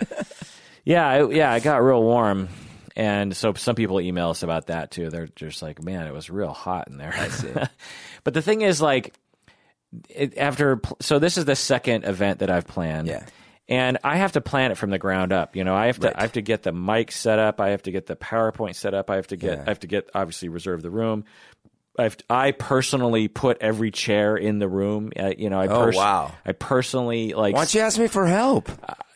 Yeah, it, yeah, it got real warm, and so some people email us about that too. They're just like, "Man, it was real hot in there." I see. but the thing is, like, it, after so this is the second event that I've planned. Yeah. And I have to plan it from the ground up. You know, I have to Right. I have to get the mic set up. I have to get the PowerPoint set up. I have to get Yeah. I have to get obviously reserve the room. I've, I personally put every chair in the room. Uh, you know, I Oh, wow. I personally like Why don't you ask me for help?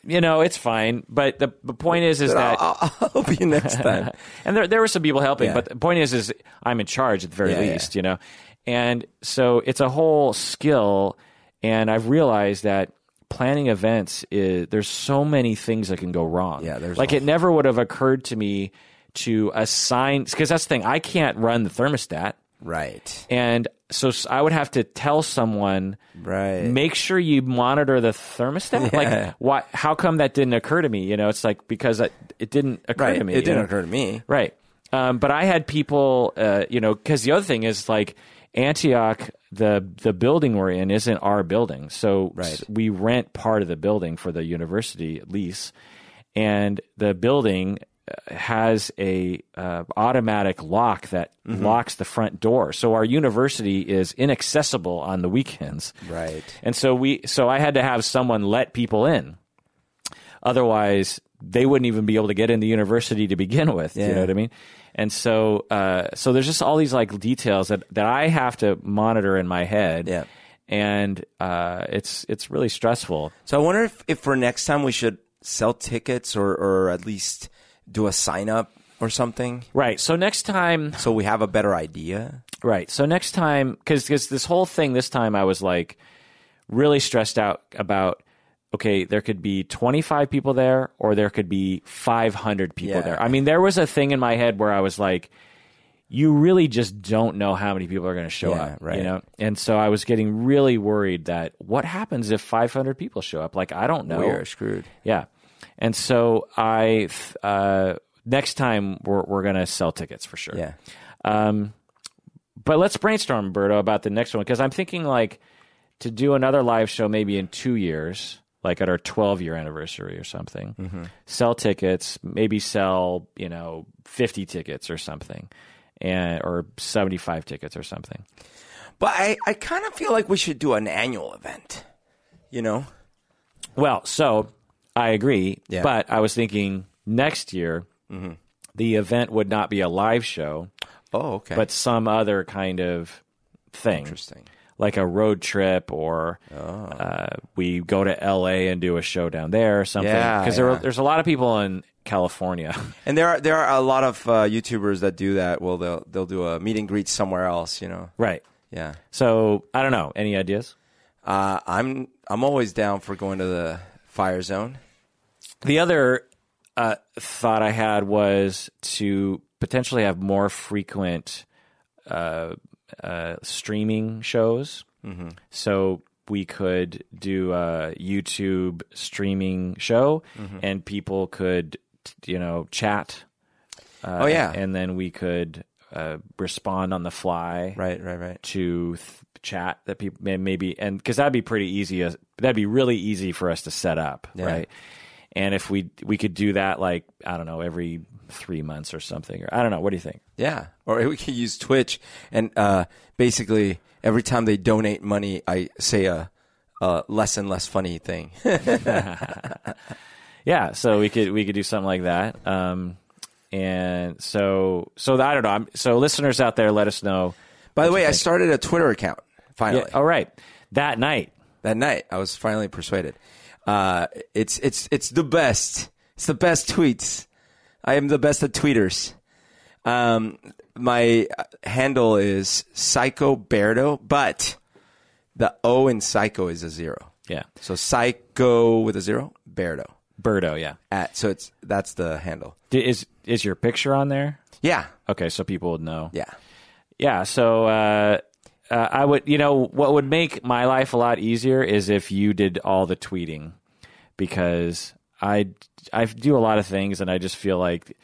You know it's fine. But the the point is is that I'll, I'll help you next time. and there there were some people helping, Yeah. but the point is, is I'm in charge at the very Yeah, yeah. least, you know. And so it's a whole skill, and I've realized that planning events is there's so many things that can go wrong. Yeah, there's like it never would have occurred to me to assign because that's the thing I can't run the thermostat, Right. and so I would have to tell someone Right. make sure you monitor the thermostat. Yeah. Like, why? How come that didn't occur to me? You know, it's like because it, it didn't occur right. to me. It didn't know? occur to me. Right. Um, but I had people, uh, you know, because the other thing is like Antioch, the the building we're in isn't our building, so Right. we rent part of the building for the university lease, and the building has a uh, automatic lock that Mm-hmm. locks the front door. So our university is inaccessible on the weekends. Right. And so we so I had to have someone let people in. Otherwise, they wouldn't even be able to get in the university to begin with. You know what I mean? And so, uh, so there's just all these like details that, that I have to monitor in my head. Yeah. And uh, it's it's really stressful. So I wonder if, if for next time we should sell tickets or, or at least do a sign up or something Right. So next time, so we have a better idea. Right. So next time, because this whole thing, this time I was like really stressed out about. Okay, there could be 25 people there, or there could be 500 people Yeah. there. I mean, there was a thing in my head where I was like, you really just don't know how many people are going to show Yeah, up, right. You know, and so I was getting really worried that what happens if 500 people show up? Like, I don't know. We are screwed. Yeah. And so I, uh, next time we're, we're going to sell tickets for sure. Yeah. Um, but let's brainstorm, Berto, about the next one because I'm thinking like to do another live show maybe in two years, like at our 12 year anniversary or something. Mm-hmm. Sell tickets, maybe sell you know 50 tickets or something, and or 75 tickets or something. But I, I kind of feel like we should do an annual event. You know? Well, so I agree, Yeah. but I was thinking next year the event would not be a live show, Oh, okay. but some other kind of thing. interesting. like a road trip or uh, we go to LA and do a show down there or something. Yeah, Because there, yeah. there's a lot of people in California. And there are there are a lot of uh, YouTubers that do that. Well, they'll they'll do a meet and greet somewhere else. You know? right. Yeah. So I don't know. Any ideas? Uh, I'm I'm always down for going to the fire zone. The other uh, thought I had was to potentially have more frequent uh, uh, streaming shows. Mm-hmm. So we could do a YouTube streaming show, Mm-hmm. and people could, you know, chat. Uh, Oh, yeah. and then we could uh, respond on the fly Right. Right. Right. to th- chat that people may, maybe and because that'd be pretty easy as that'd be really easy for us to set up Yeah. right and if we we could do that like i don't know every three months or something or i don't know what do you think Yeah. Or we could use Twitch and uh, basically every time they donate money, I say a, a less and less funny thing. yeah so we could we could do something like that um and so so i don't know I'm, so listeners out there let us know By the way, I started a Twitter account finally. yeah, all right that night that night. I was finally persuaded. Uh, it's it's it's the best. It's the best tweets. I am the best at tweeters. Um, my handle is Psycho Berto, but the O in Psycho is a zero. yeah So Psycho with a zero, Berto. birdo yeah At so it's that's the handle. Is is your picture on there Yeah, okay so people would know yeah. Yeah, so uh, uh, I would, you know, what would make my life a lot easier is if you did all the tweeting, because I I do a lot of things, and I just feel like,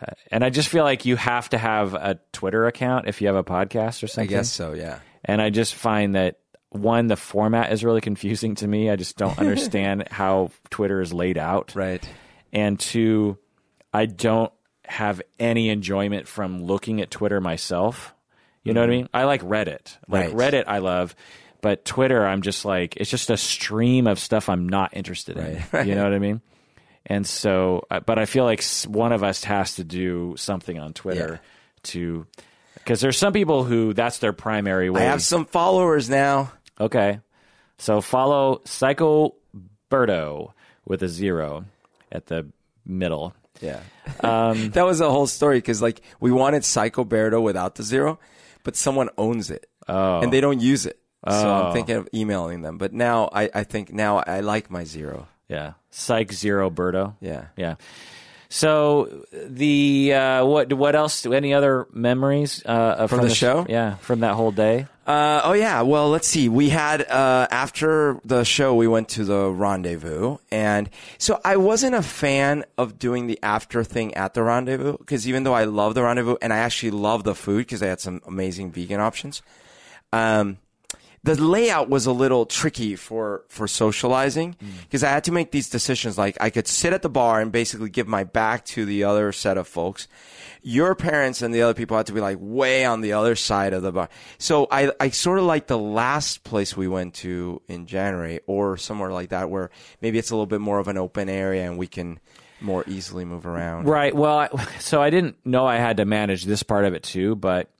uh, and I just feel like you have to have a Twitter account if you have a podcast or something. I guess so. Yeah. and I just find that one, the format is really confusing to me. I just don't understand how Twitter is laid out Right. and two, I don't have any enjoyment from looking at Twitter myself. You know what I mean? I like Reddit. Like Mm-hmm. Right. Reddit, I love, but Twitter, I'm just like it's just a stream of stuff I'm not interested in. Right. You know what I mean? And so, uh, but I feel like one of us has to do something on Twitter to, because there's some people who that's their primary way. I have some followers now. Okay. So follow Psycho Berto with a zero at the middle. Yeah. that was a whole story because like we wanted Psycho Berto without the zero, but someone owns it Oh. and they oh. don't use it. So Oh. I'm thinking of emailing them. But now I, I think now I like my zero. Yeah. Psych Zero Berto. Yeah. Yeah. So the uh, what what else? Any other memories uh, from, the this- show? Yeah, from that whole day. Uh, oh yeah. Well, let's see. We had uh, after the show, we went to the rendezvous, and so I wasn't a fan of doing the after thing at the rendezvous because even though I love the rendezvous and I actually love the food because they had some amazing vegan options, um, the layout was a little tricky for for socializing mm. because I had to make these decisions. Like I could sit at the bar and basically give my back to the other set of folks. Your parents and the other people had to be like way on the other side of the bar. So I I sort of like the last place we went to in January or somewhere like that where maybe it's a little bit more of an open area and we can more easily move around. Right. Well, I, so I didn't know I had to manage this part of it too, but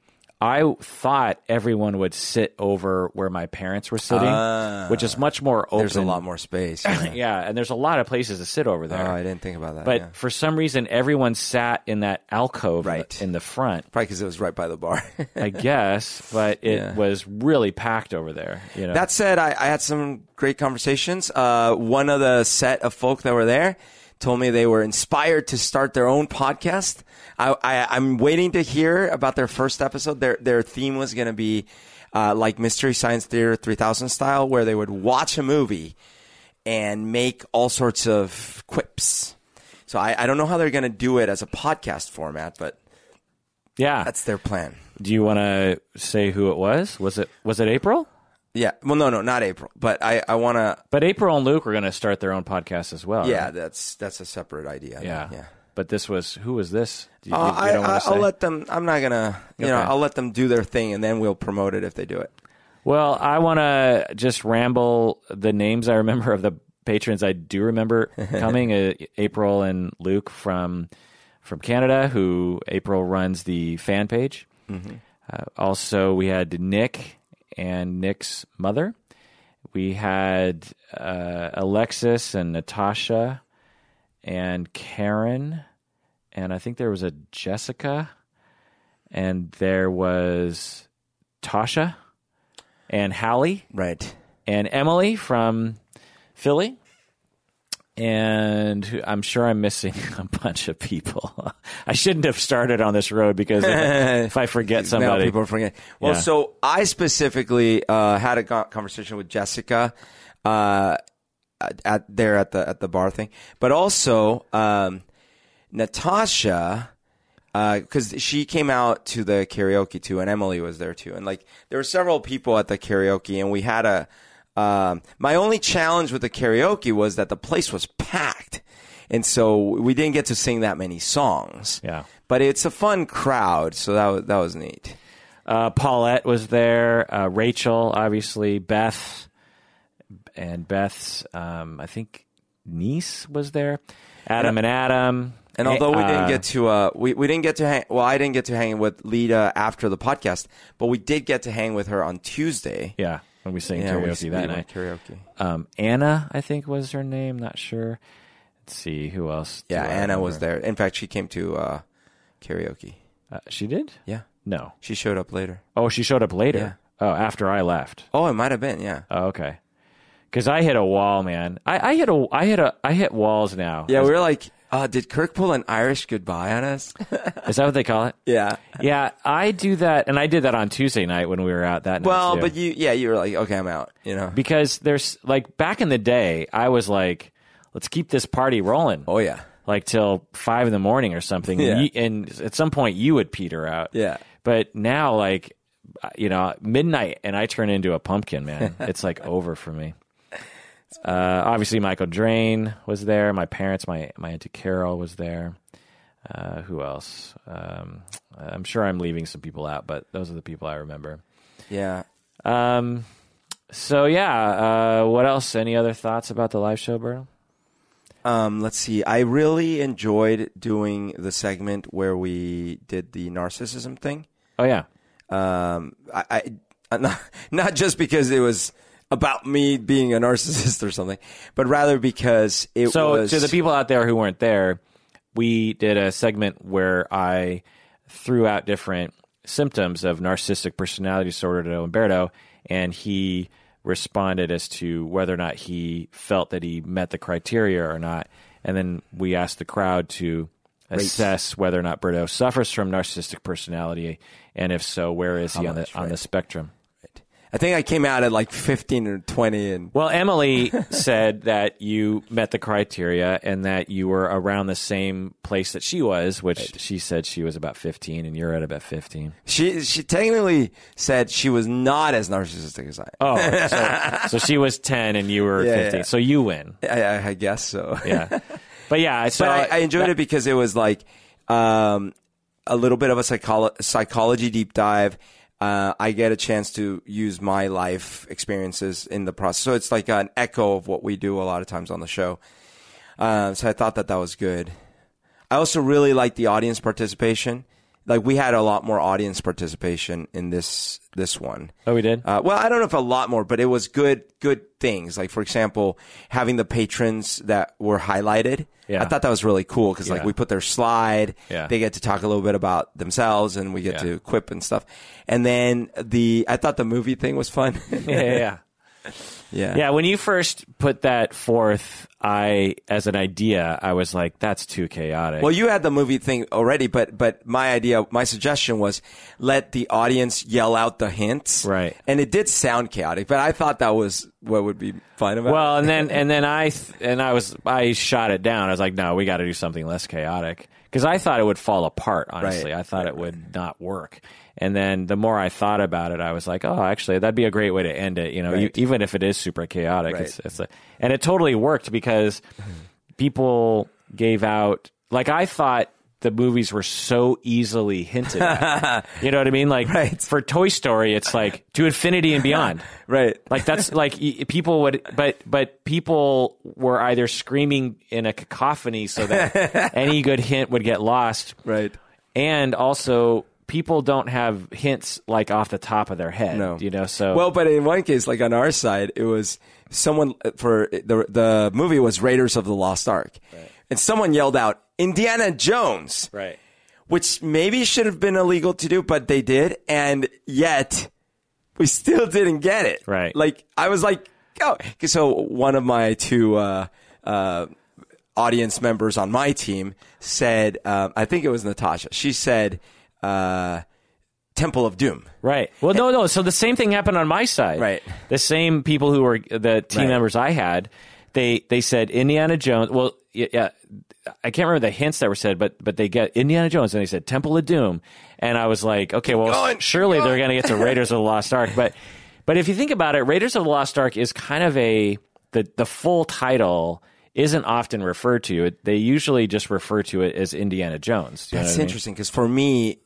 I thought everyone would sit over where my parents were sitting, Ah. which is much more open. There's a lot more space. Yeah. Yeah, and there's a lot of places to sit over there. oh, I didn't think about that. but yeah. for some reason, everyone sat in that alcove Right. in the front. probably because it was right by the bar. I guess, but it Yeah. was really packed over there. You know, That said, I, I had some great conversations. Uh, one of the set of folk that were there told me they were inspired to start their own podcast. I, I, I'm waiting to hear about their first episode. Their their theme was going to be uh, like Mystery Science Theater 3000 style, where they would watch a movie and make all sorts of quips. So I, I don't know how they're going to do it as a podcast format, but yeah. that's their plan. Do you want to say who it was? Was it was it April? Yeah. Well, no, no, not April, but I, I want to. But April and Luke were going to start their own podcast as well. Yeah, right? that's that's a separate idea. yeah, Yeah. But this was who was this? You, Uh, you- you I, don't wanna I, say? I'll let them. I'm not gonna. You know, I'll let them do their thing, and then we'll promote it if they do it. Well, I want to just ramble the names I remember of the patrons I do remember coming. uh, April and Luke from from Canada, who April runs the fan page. Uh, also, we had Nick and Nick's mother. We had uh, Alexis and Natasha and Karen, and I think there was a Jessica, and there was Tasha and Hallie Right. and Emily from Philly. And I'm sure I'm missing a bunch of people. I shouldn't have started on this road because if, if I forget Now somebody, people are forgetting. Well, Yeah. so I specifically uh, had a conversation with Jessica uh, at there at the at the bar thing, but also um, Natasha. Because she came out to the karaoke too, and Emily was there too, and like there were several people at the karaoke, and we had a. Um, my only challenge with the karaoke was that the place was packed, and so we didn't get to sing that many songs. Yeah. but it's a fun crowd, so that was, that was neat. uh, Paulette was there, uh, Rachel, obviously, Beth, and Beth's, um, I think, niece was there, Adam and Adam. And although we didn't Uh, get to, uh, we, we didn't get to hang, well, I didn't get to hang with Lita after the podcast, but we did get to hang with her on Tuesday. yeah, when we sang Yeah, we- karaoke we that went night. Karaoke. um, Anna, I think was her name. Not sure. Let's see who else. Yeah, Anna was there. In fact, she came to uh, karaoke. Uh, she did. Yeah, No. she showed up later. Oh, she showed up later. Yeah. Oh, after I left. Oh, it might have been. Yeah, Oh, okay. Because I hit a wall, man. I, I hit a. I hit a. I hit walls now. yeah. We were like, uh, did Kirk pull an Irish goodbye on us? is that what they call it? yeah. Yeah, I do that, and I did that on Tuesday night when we were out that night. Well, too. but you, yeah, you were like, okay, I'm out. You know. because there's like back in the day, I was like, let's keep this party rolling. Oh yeah. like till five in the morning or something. Yeah. And, you, and at some point, you would peter out. Yeah. But now, like, you know, midnight, and I turn into a pumpkin, man. it's like over for me. Uh, obviously, Michael Drain was there. My parents, my my auntie Carol was there. Uh, who else? Um, I'm sure I'm leaving some people out, but those are the people I remember. Yeah. Um, so yeah, uh, what else? Any other thoughts about the live show, Berto? Um, let's see. I really enjoyed doing the segment where we did the narcissism thing. Oh yeah, Um, I, I not, not just because it was about me being a narcissist or something, but rather because it So was So, to the people out there who weren't there, we did a segment where I threw out different symptoms of narcissistic personality disorder to Humberto, and he responded as to whether or not he felt that he met the criteria or not. And then we asked the crowd to assess whether or not Berto suffers from narcissistic personality, and if so, where is he oh, on the much, on the spectrum? I think I came out at like 15 or 20 and Well, Emily said that you met the criteria and that you were around the same place that she was, which she said she was about 15 and you're at about 15. she she technically said she was not as narcissistic as I. Oh, so, so she was 10 and you were Yeah, 15. yeah. So you win. I, I, guess so. Yeah. But yeah, I saw but I, I enjoyed it because it was like um, a little bit of a psycholo- psychology deep dive. Uh, I get a chance to use my life experiences in the process, so it's like an echo of what we do a lot of times on the show. Uh, so I thought that that was good. I also really liked the audience participation. Like we had a lot more audience participation in this this one. Oh, we did. Uh, well, I don't know if a lot more, but it was good good things. Like for example, having the patrons that were highlighted. Yeah. I thought that was really cool because like we put their slide. Yeah. They get to talk a little bit about themselves, and we get Yeah. to quip and stuff. And then the I thought the movie thing was fun. yeah, yeah, yeah. yeah. When you first put that forth, I as an idea, I was like, "That's too chaotic." Well, you had the movie thing already, but but my idea, my suggestion was let the audience yell out the hints, Right. And it did sound chaotic, but I thought that was what would be fine about. well, it. Well, and then and then I th- and I was I shot it down. I was like, "No, we got to do something less chaotic," because I thought it would fall apart. Honestly, Right, I thought it would not work. And then the more I thought about it, I was like, "Oh, actually, that'd be a great way to end it." You know, you, even if it is super chaotic, Right. it's, it's a, and it totally worked because people gave out like I thought the movies were so easily hinted at. you know what I mean? Like Right. for Toy Story, it's like to infinity and beyond. right, Like that's like people would, but but people were either screaming in a cacophony so that any good hint would get lost, right, and also people don't have hints like off the top of their head. No. you know. So Well, but in one case, like on our side, it was someone for the the movie was Raiders of the Lost Ark, and someone yelled out Indiana Jones, right, which maybe should have been illegal to do, but they did, and yet we still didn't get it. Right. Like I was like, oh, so one of my two uh, uh, audience members on my team said, um, I think it was Natasha. She said, uh, "Temple of Doom." right. Well, no, no. So the same thing happened on my side. Right. The same people who were the team Right. members I had. They they said Indiana Jones. Well, yeah, I can't remember the hints that were said, but but they get Indiana Jones and they said Temple of Doom, and I was like, okay, well, going, surely they're going. going to get to Raiders of the Lost Ark, but but if you think about it, Raiders of the Lost Ark is kind of a the the full title isn't often referred to. It, they usually just refer to it as Indiana Jones. You know That's I mean? interesting because for me,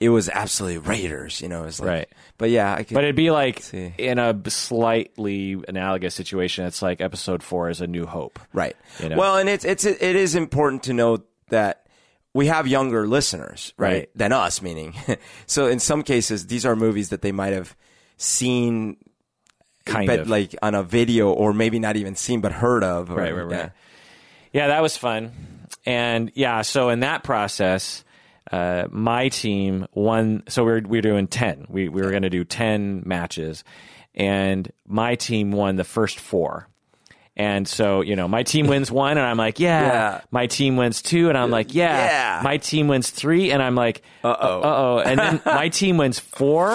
it was absolutely Raiders. You know, it's like, Right. But yeah, I could, But it'd be like See. in a slightly analogous situation. It's like Episode Four is A New Hope. right. you know. Well, and it's it's it is important to note that we have younger listeners, right, Right. than us. Meaning, so in some cases, these are movies that they might have seen, Kind but of. like on a video, or maybe not even seen, but heard of. or- Right, right, right. yeah. Yeah, that was fun. And yeah, so in that process, uh, my team won. So we were, we were doing 10. We, we were going to do 10 matches. And my team won the first four. And so, you know, my team wins one, and I'm like, yeah. Yeah. My team wins two, and I'm like, yeah. Yeah. My team wins three, and I'm like, uh Uh-oh. oh. And then my team wins four,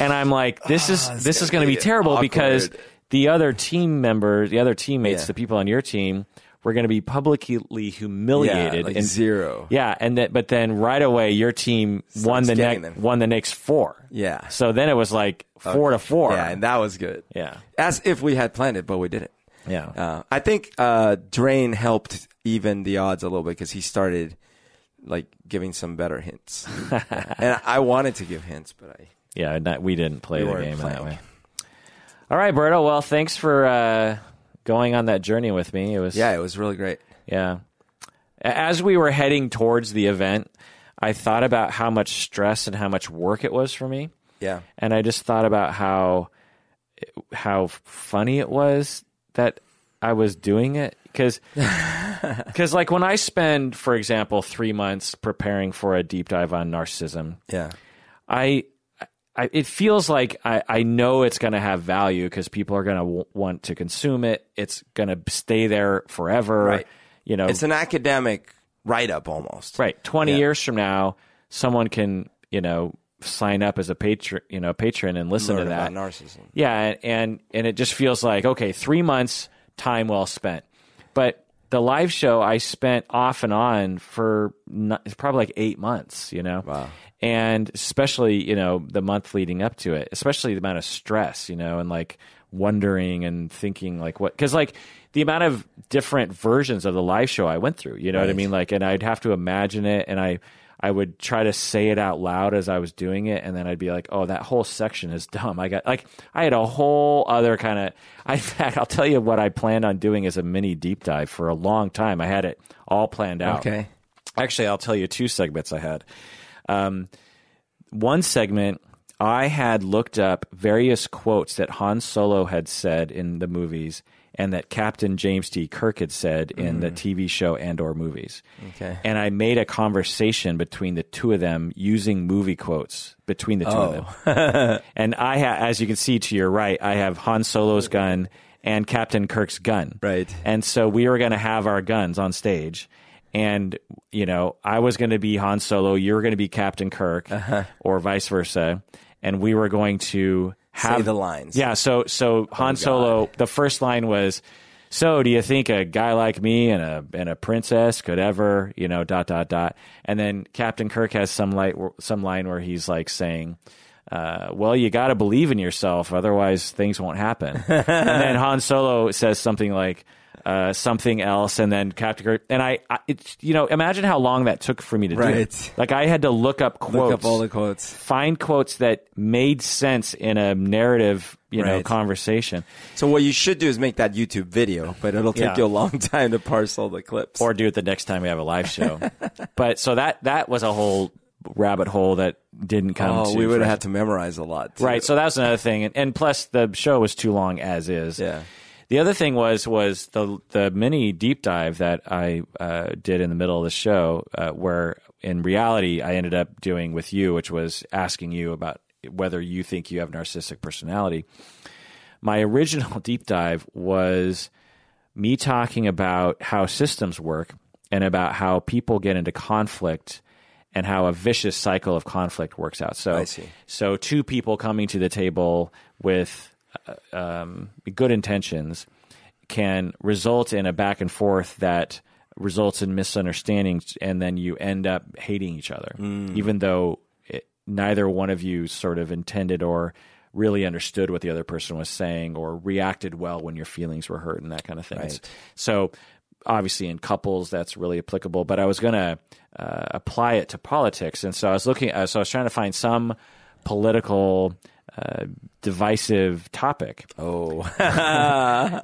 and I'm like, this is it's this is gonna going to be be terrible awkward. because the other team members, the other teammates, Yeah. the people on your team, were going to be publicly humiliated. Yeah, like and, zero. Yeah, and that, but then right away your team won the next won the next four. Yeah. So then it was like four to four. Yeah, and that was good. yeah, As if we had planned it, but we didn't. yeah. Uh, I think uh, Drain helped even the odds a little bit because he started like giving some better hints, and I wanted to give hints, but I yeah, not, we didn't play We the game that way. All right, Berto. Well, thanks for uh, going on that journey with me. It was yeah, it was really great. Yeah. As we were heading towards the event, I thought about how much stress and how much work it was for me. Yeah, and I just thought about how how funny it was that I was doing it because because like when I spend, for example, three months preparing for a deep dive on narcissism, yeah, I. I, it feels like I, I know it's going to have value because people are going to w- want to consume it. It's going to stay there forever. Right. You know, it's an academic write up almost. Right. 20 Yeah. years from now, someone can, you know, sign up as a patron, you know, patron and listen Learn to that. about narcissism. Yeah, and, and and it just feels like okay, 3 months time well spent. But the live show I spent off and on for not, it's probably like 8 months, you know. Wow. And especially, you know, the month leading up to it, especially the amount of stress, you know, and like wondering and thinking like what cuz like the amount of different versions of the live show I went through, you know what I mean? Like and I'd have to imagine it and I I would try to say it out loud as I was doing it, and then I'd be like, "Oh, that whole section is dumb." I got like I had a whole other kind of. In fact, I'll tell you what I planned on doing as a mini deep dive for a long time. I had it all planned out. Okay. Actually, I'll tell you two segments I had. Um, one segment, I had looked up various quotes that Han Solo had said in the movies and that Captain James T. Kirk had said in the mm-hmm. TV show and or movies. Okay. And I made a conversation between the two of them using movie quotes between the two of them. Oh. and I ha- as you can see to your right, I have Han Solo's gun and Captain Kirk's gun. Right. And so we were going to have our guns on stage. And, you know, I was going to be Han Solo, you were going to be Captain Kirk, uh-huh. or vice versa. And we were going to have Say the lines. Yeah. So, so Han Solo, the first line was, so do you think a guy like me and a and a princess could ever, you know, dot dot dot, and then Captain Kirk has some light some line where he's like saying, uh, "Well, you got to believe in yourself, otherwise things won't happen." and then Han Solo says something like uh, something else, and then Captain Kirk, and I, I, it's you know, imagine how long that took for me to do. Right. Like I had to look up quotes, Look up all the quotes. find quotes that made sense in a narrative, you know, conversation. So what you should do is make that YouTube video, but it'll take Yeah. you a long time to parse all the clips. or do it the next time we have a live show. but so that that was a whole rabbit hole that didn't come. oh, we would have had to memorize a lot. too. right. So that was another thing, and, and plus the show was too long as is. Yeah. The other thing was was the the mini deep dive that I uh, did in the middle of the show, uh, where in reality I ended up doing with you, which was asking you about whether you think you have narcissistic personality. My original deep dive was me talking about how systems work and about how people get into conflict and how a vicious cycle of conflict works out. So, so two people coming to the table with um, good intentions can result in a back and forth that results in misunderstandings, and then you end up hating each other, even though it, neither one of you sort of intended or really understood what the other person was saying or reacted well when your feelings were hurt and that kind of thing. Right. So obviously in couples that's really applicable, but I was going to uh, apply it to politics, and so I was looking. Uh, so I was trying to find some political uh, divisive topic, Oh.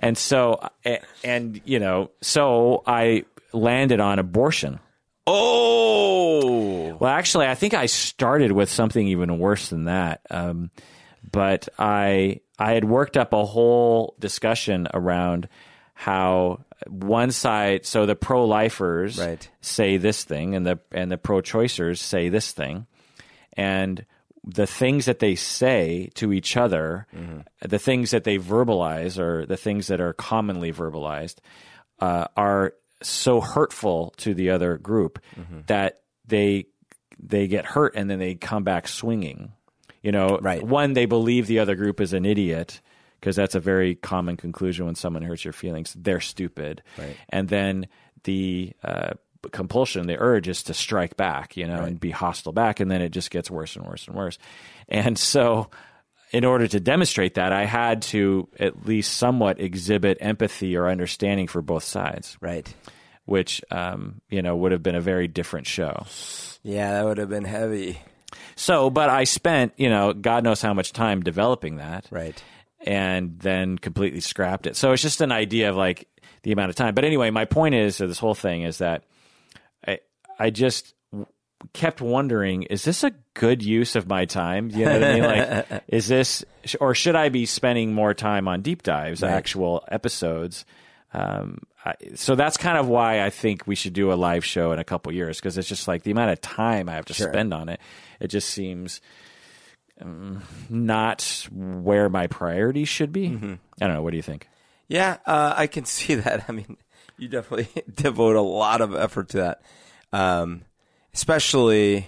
and so and you know, so I landed on abortion. oh. Well, actually, I think I started with something even worse than that. Um, but I I had worked up a whole discussion around how one side, so the pro lifers Right. say this thing, and the and the pro choicers say this thing, and the things that they say to each other, the things that they verbalize, or the things that are commonly verbalized, uh, are so hurtful to the other group that they they get hurt and then they come back swinging. You know, Right. one they believe the other group is an idiot because that's a very common conclusion when someone hurts your feelings. They're stupid, Right. and then the uh, compulsion, the urge is to strike back, you know, and be hostile back, and then it just gets worse and worse and worse. And so, in order to demonstrate that, I had to at least somewhat exhibit empathy or understanding for both sides, Right. which um, you know would have been a very different show. Yeah, that would have been heavy. So, but I spent, you know, God knows how much time developing that. Right. and then completely scrapped it. So it's just an idea of like the amount of time. But anyway, my point is, this whole thing is that I just kept wondering, is this a good use of my time? You know what I mean? Like, is this, or should I be spending more time on deep dives, Right. actual episodes? Um, I, so that's kind of why I think we should do a live show in a couple years because it's just like the amount of time I have to Sure. spend on it. It just seems um, not where my priorities should be. Mm-hmm. I don't know. What do you think? Yeah, uh, I can see that. I mean, you definitely devote a lot of effort to that, um, especially.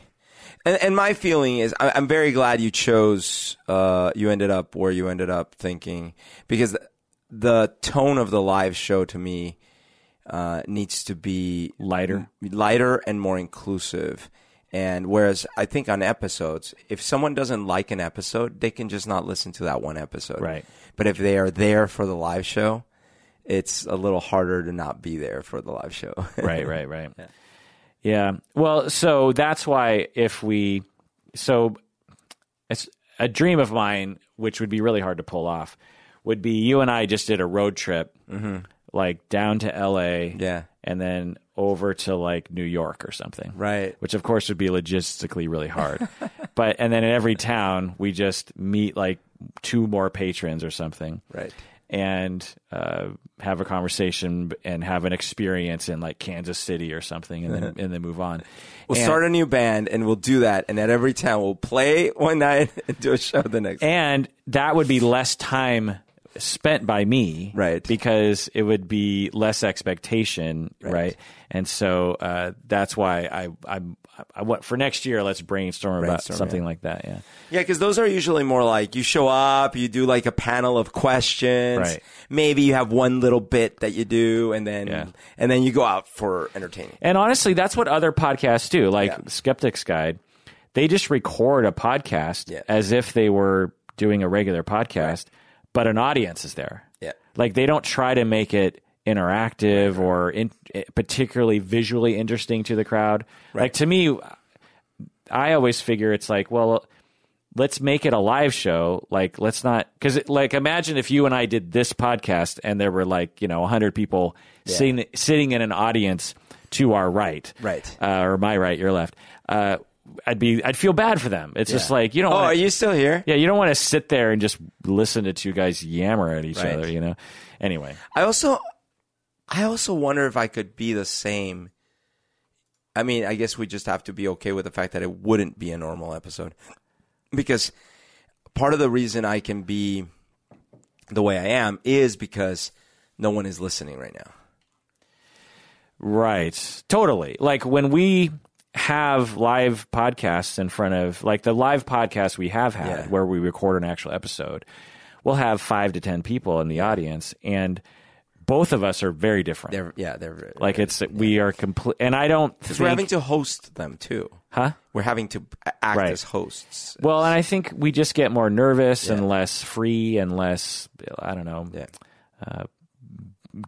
And, and my feeling is, I, I'm very glad you chose. Uh, you ended up where you ended up thinking because the tone of the live show to me uh, needs to be Lighter. lighter and more inclusive. And whereas I think on episodes, if someone doesn't like an episode, they can just not listen to that one episode. Right. But if they are there for the live show, it's a little harder to not be there for the live show. right, right, right. Yeah. Well, so that's why if we, so it's a dream of mine, which would be really hard to pull off, would be you and I just did a road trip, mm-hmm. like down to LA, Yeah. and then over to like New York or something, Right. Which of course would be logistically really hard, but and then in every town we just meet like two more patrons or something, Right. And uh, have a conversation and have an experience in like Kansas City or something, and then and then move on. We'll And- start a new band and we'll do that. And at every town, we'll play one night and do a show the next. and that would be less time spent by me, Right. Because it would be less expectation, right? And so uh, that's why I I I want for next year. Let's brainstorm, about something yeah. like that. Yeah. Yeah, because those are usually more like you show up, you do like a panel of questions. Right. Maybe you have one little bit that you do, and then Yeah. and then you go out for entertaining. And honestly, that's what other podcasts do. Like Yeah. Skeptics Guide, they just record a podcast as if they were doing a regular podcast, but an audience is there. Yeah. Like they don't try to make it interactive or in, particularly visually interesting to the crowd. Like to me, I always figure it's like, well, let's make it a live show. Like, let's not because like imagine if you and I did this podcast and there were like you know hundred people sitting sitting in an audience to our right, Right. uh, or my right, your left. Uh, I'd be I'd feel bad for them. It's just like you don't. Oh, wanna, are you still here? Yeah, you don't want to sit there and just listen to two guys yammer at each Right. other. You know. Anyway, I also, I also wonder if I could be the same. I mean, I guess we just have to be okay with the fact that it wouldn't be a normal episode, because part of the reason I can be the way I am is because no one is listening right now. Right. Totally. Like when we have live podcasts in front of like the live podcast we have had Yeah. where we record an actual episode, we'll have five to ten people in the audience and both of us are very different. They're yeah, they're like it's we are complete and I don't because think, we're having to host them too. huh? We're having to act Right. as hosts. Well, and I think we just get more nervous Yeah. and less free and less I don't know, Yeah. Uh,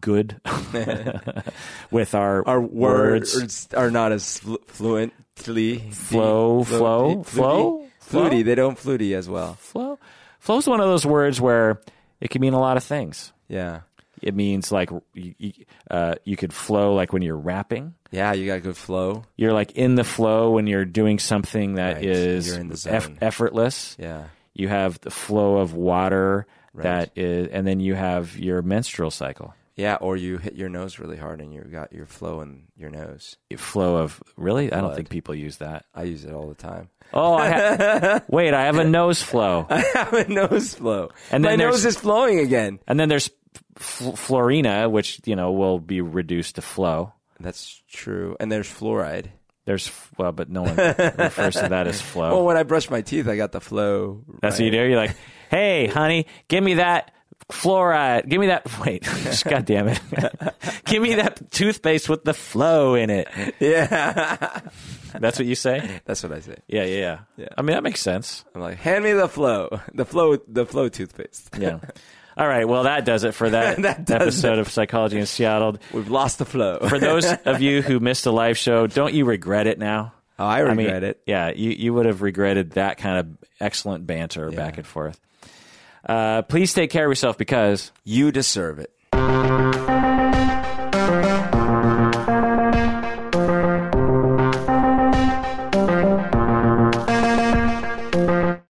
good with our, Our words. words are not as flu- fluently Flow, flow, flow, flow? fluty. They don't fluty as well. flow. Flow's one of those words where it can mean a lot of things. Yeah, It means like you, you, uh, you could flow like when you're rapping. yeah. You got good flow. You're like in the flow when you're doing something that Right. is You're in the eff- effortless. Yeah, You have the flow of water Right. that is, and then you have your menstrual cycle. yeah. Or you hit your nose really hard and you got your flow in your nose. Flow of really? I don't think people use that. I use it all the time. Oh, I ha- wait! I have a nose flow, I have a nose flow, And my nose is flowing again. and then there's f- Florina, which you know will be reduced to flow. That's true. And there's fluoride. There's well, but no one refers to that as flow. Well, when I brush my teeth, I got the flow. That's what you do. You're like, hey, honey, give me that fluoride. Give me that. Wait, God damn it. give me that toothpaste with the flow in it. Yeah, That's what you say? that's what I say. Yeah, yeah, yeah. Yeah. I mean, that makes sense. I'm like, hand me the flow, the flow, the flow toothpaste. Yeah. All right. Well, that does it for that, That episode of Psychology in Seattle. We've lost the flow. For those of you who missed a live show, don't you regret it now? oh, I regret mean, it. Yeah, you, you would have regretted that kind of excellent banter Yeah. back and forth. Uh, please take care of yourself because You deserve it.